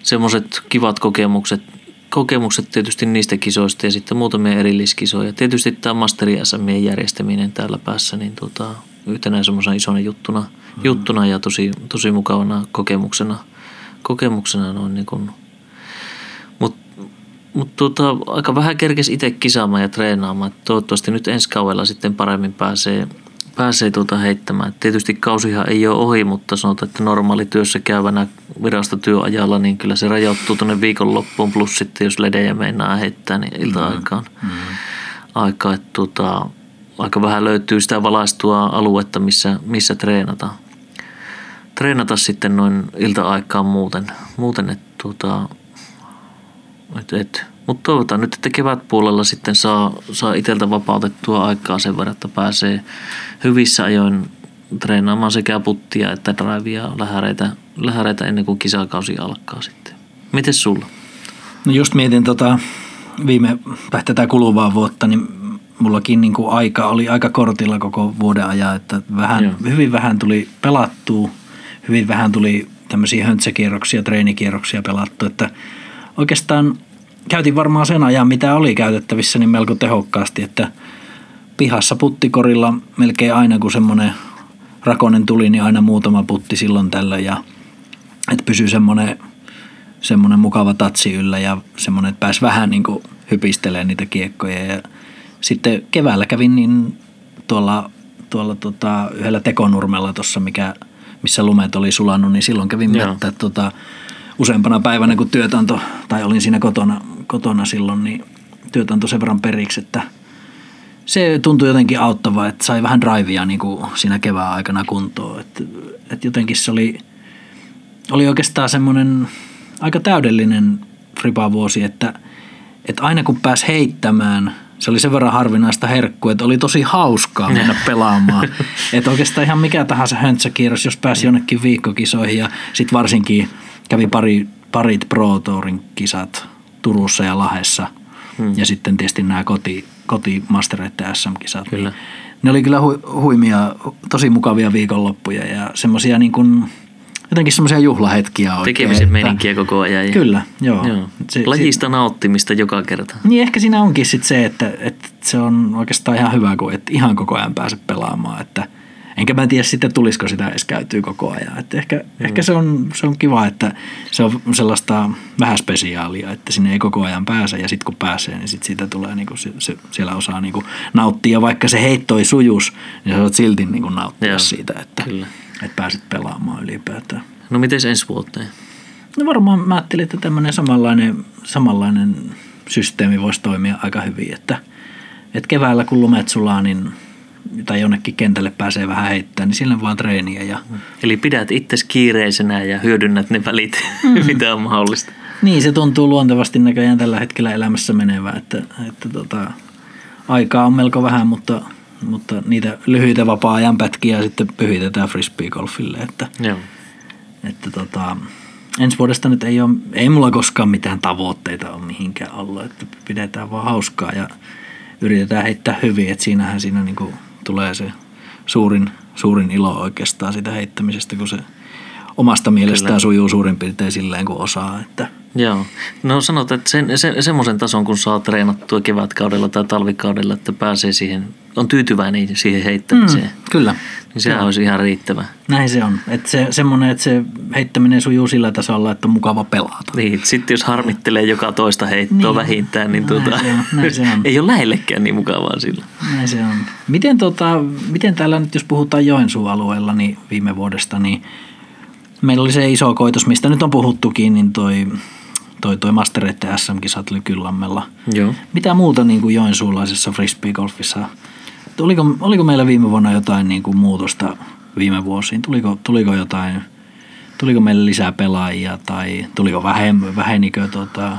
semmoiset kivat kokemukset, kokemukset tietysti niistä kisoista ja sitten muutamia erilliskisoja. Tietysti tämä Masteri SMien järjestäminen täällä päässä niin tota, yhtenä semmoisena isona juttuna, mm. juttuna ja tosi, tosi mukavana kokemuksena. kokemuksena noin niin kuin, mut tota, aika vähän kerkesi itse kisaamaan ja treenaamaan. Toivottavasti nyt ensi kaudella sitten paremmin pääsee, pääsee tuota heittämään. Tietysti kausihan ei ole ohi, mutta sanotaan, että normaali työssä käyvänä virastotyöajalla, niin kyllä se rajoittuu tuonne viikonloppuun, plus sitten jos ledejä meinaa heittää, niin ilta-aikaan. Mm. Mm. Aika, että tuota, aika vähän löytyy sitä valaistua aluetta, missä, missä treenata. Treenata sitten noin ilta-aikaan muuten, muuten että tuota, et, et. Mutta toivotaan nyt, että kevätpuolella sitten saa, saa itseltä vapautettua aikaa sen verran, että pääsee hyvissä ajoin treenaamaan sekä puttia että drivea lähäreitä, lähäreitä ennen kuin kisakausi alkaa sitten. Miten sulla? No just mietin tota viime, tätä kuluvaa vuotta, niin mullakin niin kuin aika oli aika kortilla koko vuoden ajan, että vähän, hyvin vähän tuli pelattua, hyvin vähän tuli tämmöisiä höntsäkierroksia, treenikierroksia pelattu, että oikeastaan käytin varmaan sen ajan, mitä oli käytettävissä, niin melko tehokkaasti, että pihassa puttikorilla melkein aina kun semmoinen rakonen tuli, niin aina muutama putti silloin tällä ja että pysyy semmoinen, semmoinen mukava tatsi yllä ja semmoinen, että pääsi vähän niin kuin hypistelemään niitä kiekkoja ja sitten keväällä kävin niin tuolla, tuolla tota, yhdellä tekonurmella tuossa, mikä, missä lumet oli sulannut, niin silloin kävin mettä tota, useampana päivänä, kun työt antoi, tai olin siinä kotona, kotona silloin, niin työt antoi sen verran periksi, että se tuntui jotenkin auttavaa, että sai vähän drivea niin kuin siinä kevään aikana kuntoon. Että, että jotenkin se oli, oli oikeastaan semmoinen aika täydellinen fripa-vuosi, että, että aina kun pääsi heittämään – se oli sen verran harvinaista herkkua, että oli tosi hauskaa mennä pelaamaan. että oikeastaan ihan mikä tahansa höntsäkierros, jos pääsi jonnekin viikkokisoihin ja sitten varsinkin kävi pari, parit Pro Tourin kisat Turussa ja Lahessa hmm. ja sitten tietysti nämä koti, kotimastereiden SM-kisat. Kyllä. Ne oli kyllä hu, huimia, tosi mukavia viikonloppuja ja semmoisia niin kuin – jotenkin semmoisia juhlahetkiä oikein. Tekemisen meininkiä koko ajan. Kyllä, joo. joo. Se, Lajista se, nauttimista joka kerta. Niin ehkä siinä onkin sit se, että, että se on oikeastaan ihan hyvä, kun et ihan koko ajan pääse pelaamaan. Että, enkä mä tiedä sitten, tulisiko sitä edes käytyy koko ajan. Että ehkä, mm. ehkä se, on, se on kiva, että se on sellaista vähän spesiaalia, että sinne ei koko ajan pääse. Ja sitten kun pääsee, niin sit siitä tulee, niin kuin se, se, siellä osaa niin kuin nauttia. Vaikka se heittoi sujus, niin sä voit silti niin kuin nauttia joo, siitä, että, kyllä. että pääsit pelaamaan ylipäätään. No miten ensi vuoteen? No varmaan mä ajattelin, että tämmöinen samanlainen, samanlainen systeemi voisi toimia aika hyvin, että, että keväällä kun lumet sulaa, niin tai jonnekin kentälle pääsee vähän heittämään, niin sillä vaan treeniä. Ja... Eli pidät itse kiireisenä ja hyödynnät ne välit, mm. mitä on mahdollista. Niin, se tuntuu luontevasti näköjään tällä hetkellä elämässä menevä, että, että tota, aikaa on melko vähän, mutta, mutta niitä lyhyitä vapaa-ajan pätkiä sitten pyhitetään frisbee-golfille. Että, Joo. Että tota, ensi vuodesta nyt ei, ole, ei mulla koskaan mitään tavoitteita ole mihinkään ollut, että pidetään vaan hauskaa ja yritetään heittää hyvin, että siinähän siinä niinku tulee se suurin, suurin ilo oikeastaan sitä heittämisestä, kun se omasta mielestään Kyllä. sujuu suurin piirtein silleen kuin osaa. Että. Joo. No sanotaan, että sen, se, semmoisen tason, kun saa treenattua kevätkaudella tai talvikaudella, että pääsee siihen, on tyytyväinen siihen heittämiseen. Mm, kyllä. Niin sehän olisi ihan riittävä. Näin se on. Että se, semmoinen, että se heittäminen sujuu sillä tasolla, että on mukava pelata. Niin, sitten jos harmittelee joka toista heittoa niin. vähintään, niin tuota, se on, näin se on. ei ole lähellekään niin mukavaa sillä. Näin se on. Miten, tota, miten täällä nyt, jos puhutaan Joensuun alueella niin viime vuodesta, niin meillä oli se iso koitos, mistä nyt on puhuttukin, niin toi, toi, toi Mastereiden SM-kisat oli Kyllammella. Joo. Mitä muuta niin kuin joensuulaisessa frisbee-golfissa? Oliko, oliko meillä viime vuonna jotain niin kuin muutosta viime vuosiin? Tuliko, tuliko jotain, tuliko meille lisää pelaajia tai tuliko vähem, vähenikö tuota,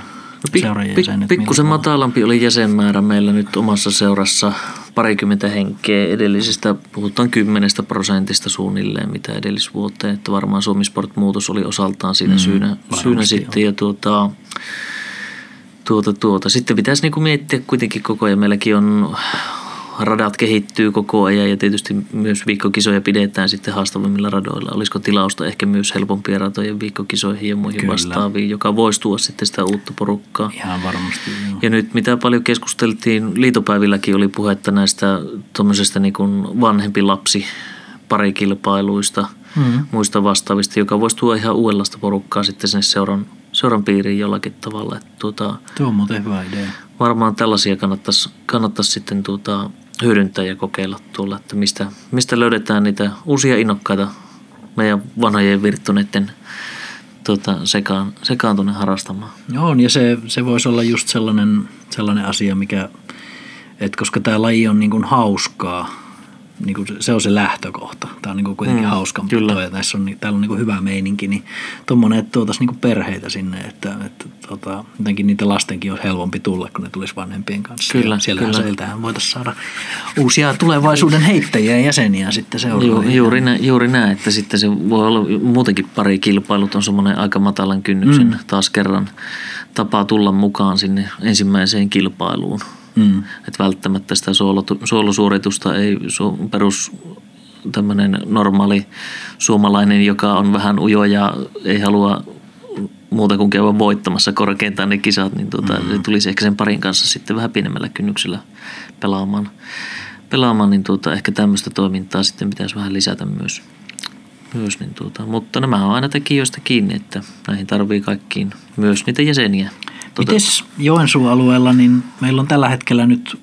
Pik, pik, pikkusen matalampi oli jäsenmäärä meillä nyt omassa seurassa parikymmentä henkeä edellisestä, puhutaan kymmenestä prosentista suunnilleen mitä edellisvuoteen, että varmaan Suomi Sport-muutos oli osaltaan siinä mm, syynä, syynä sitten ja tuota, tuota, tuota. Sitten pitäisi niinku miettiä kuitenkin koko ajan, meilläkin on radat kehittyy koko ajan ja tietysti myös viikkokisoja pidetään sitten haastavammilla radoilla. Olisiko tilausta ehkä myös helpompia ratojen viikkokisoihin ja muihin Kyllä. vastaaviin, joka voisi tuoda sitten sitä uutta porukkaa. Ihan varmasti. Joo. Ja nyt mitä paljon keskusteltiin, liitopäivilläkin oli puhetta näistä tuommoisesta niin kuin vanhempi lapsi parikilpailuista, mm-hmm. muista vastaavista, joka voisi tuoda ihan uudenlaista porukkaa sitten sinne seuran, seuran piiriin jollakin tavalla. Että tuota, Tuo on muuten hyvä idea. Varmaan tällaisia kannattaisi, kannattaisi sitten tuota, hyödyntää ja kokeilla tuolla, että mistä, mistä löydetään niitä uusia innokkaita meidän vanhojen virttuneiden tota, sekaan, sekaan tuonne harrastamaan. Joo, ja se, se voisi olla just sellainen, sellainen asia, mikä, että koska tämä laji on niin kuin hauskaa, niin kuin se on se lähtökohta. Tämä on niin kuin kuitenkin mm, hauska kyllä. ja tässä on, täällä on niin kuin hyvä meininki, niin tuommoinen, että tuotaisiin niin perheitä sinne, että, että tota, jotenkin niitä lastenkin olisi helpompi tulla, kun ne tulisi vanhempien kanssa. Kyllä, siellä kyllä. sieltähän voitaisiin saada uusia tulevaisuuden heittäjiä ja jäseniä sitten seuraavalle. Ju, juuri, nä, juuri näin, että sitten se voi olla muutenkin pari kilpailut on semmoinen aika matalan kynnyksen mm. taas kerran tapa tulla mukaan sinne ensimmäiseen kilpailuun. Mm. Että välttämättä sitä suolosuoritusta ei su, perus tämmöinen normaali suomalainen, joka on vähän ujo ja ei halua muuta kuin käydä voittamassa korkeintaan ne kisat, niin tuota, mm-hmm. se tulisi ehkä sen parin kanssa sitten vähän pienemmällä kynnyksellä pelaamaan. pelaamaan niin tuota, ehkä tämmöistä toimintaa sitten pitäisi vähän lisätä myös. myös niin tuota, mutta nämä on aina tekijöistä kiinni, että näihin tarvii kaikkiin myös niitä jäseniä. Tuota... Mites Joensuun alueella, niin meillä on tällä hetkellä nyt,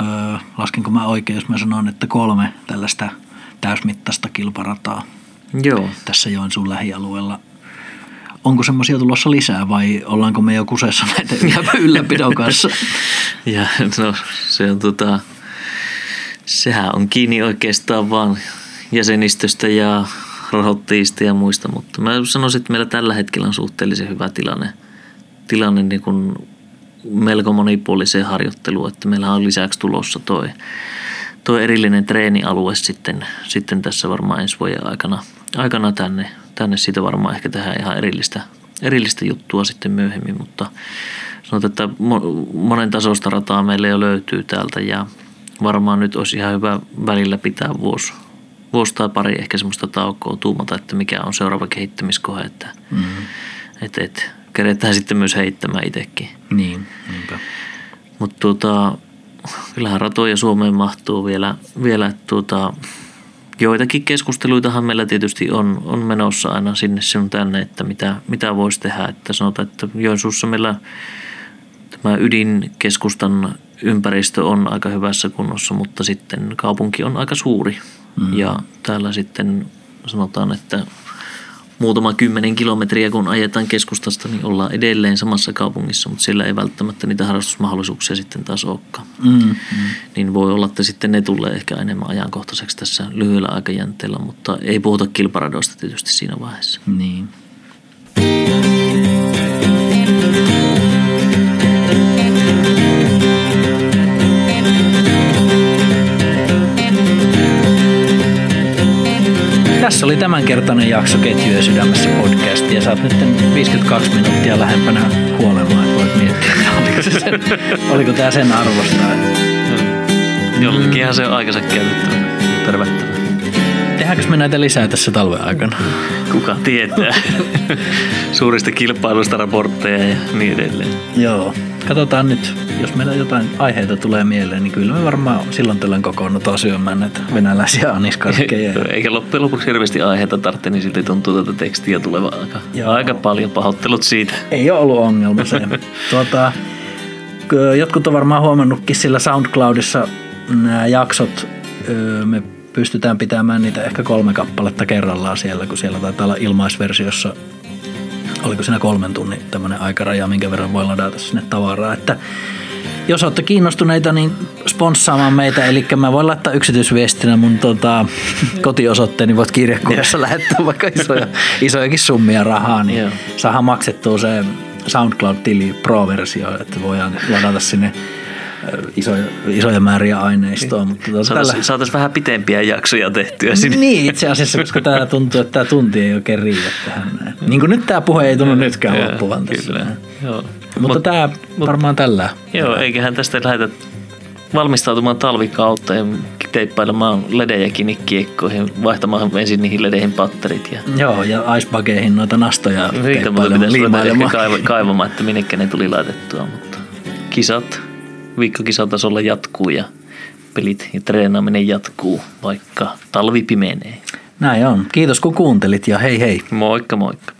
öö, laskenko mä oikein, jos mä sanon, että kolme tällaista täysmittaista kilparataa Joo. tässä Joensuun lähialueella. Onko semmoisia tulossa lisää vai ollaanko me jo kusessa näitä ylläpidon kanssa? ja no se on tota, sehän on kiinni oikeastaan vaan jäsenistöstä ja rahoittajista ja muista, mutta mä sanoisin, että meillä tällä hetkellä on suhteellisen hyvä tilanne – tilanne niin kuin melko monipuoliseen harjoitteluun, että meillä on lisäksi tulossa toi, toi erillinen treenialue sitten, sitten tässä varmaan ensi vuoden aikana, aikana tänne, tänne siitä varmaan ehkä tehdään ihan erillistä, erillistä juttua sitten myöhemmin, mutta sanotaan, että monen tasosta rataa meille jo löytyy täältä ja varmaan nyt olisi ihan hyvä välillä pitää vuosi, vuosi tai pari ehkä semmoista taukoa tuumata, että mikä on seuraava kehittämiskohe, että mm-hmm. et, et, keretään sitten myös heittämään itsekin. Niin, niinpä. Mutta tuota, kyllähän ratoja Suomeen mahtuu vielä, vielä tuota, joitakin keskusteluitahan meillä tietysti on, on menossa aina sinne sinun tänne, että mitä, mitä voisi tehdä. Että sanotaan, että Joensuussa meillä tämä ydinkeskustan ympäristö on aika hyvässä kunnossa, mutta sitten kaupunki on aika suuri. Mm. Ja täällä sitten sanotaan, että muutama kymmenen kilometriä, kun ajetaan keskustasta, niin ollaan edelleen samassa kaupungissa, mutta siellä ei välttämättä niitä harrastusmahdollisuuksia sitten taas olekaan. Mm, mm. Niin voi olla, että sitten ne tulee ehkä enemmän ajankohtaiseksi tässä lyhyellä aikajänteellä, mutta ei puhuta kilparadoista tietysti siinä vaiheessa. Niin. Tässä oli tämänkertainen jakso Ketjujen sydämessä podcast ja sä oot nyt 52 minuuttia lähempänä kuolemaa, että voit miettiä, oliko, se sen, oliko tämä sen arvosta. Jollekinhan se on aikansa käytettävä. Tervettävä. Tehdäänkö me näitä lisää tässä talven aikana? Kuka tietää. Suurista kilpailuista raportteja ja niin edelleen. Joo. Katsotaan nyt, jos meillä jotain aiheita tulee mieleen, niin kyllä me varmaan silloin tällöin kokoonnutaan syömään näitä venäläisiä aniskarkkeja. Eikä loppujen lopuksi hirveästi aiheita tarvitse, niin silti tuntuu tätä tekstiä tulevan aika, Joo. aika paljon. Pahoittelut siitä. Ei ole ollut ongelma se. tuota, jotkut on varmaan huomannutkin sillä SoundCloudissa nämä jaksot, me pystytään pitämään niitä ehkä kolme kappaletta kerrallaan siellä, kun siellä taitaa olla ilmaisversiossa oliko siinä kolmen tunnin tämmöinen aikaraja, minkä verran voi ladata sinne tavaraa. Että jos olette kiinnostuneita, niin sponssaamaan meitä. Eli mä voin laittaa yksityisviestinä mun tota, kotiosoitteen, niin voit kirjekuoressa lähettää vaikka isoja, isojakin summia rahaa, niin yeah. saadaan maksettua se SoundCloud-tili Pro-versio, että voidaan ladata sinne isoja, isoja määriä aineistoa. Mutta tuota, Saatais, tällä... Saataisiin vähän pitempiä jaksoja tehtyä sinne. Niin, itse asiassa, koska tämä tuntuu, että tämä tunti ei oikein riitä tähän. Niin kuin nyt tämä puhe ei tunnu nytkään loppuvan tässä. Kyllä, joo. Mutta Mut, tämä varmaan tällä. Joo, eiköhän tästä lähdetä valmistautumaan talvikautta ja teippailemaan ledejä kiinni kiekkoihin, vaihtamaan ensin niihin ledeihin patterit. Ja... Joo, ja icebageihin noita nastoja Niitä pitäisi kaivamaan, että minnekä ne tuli laitettua, mutta kisat viikkokisatasolla jatkuu ja pelit ja treenaaminen jatkuu, vaikka talvi pimenee. Näin on. Kiitos kun kuuntelit ja hei hei. Moikka moikka.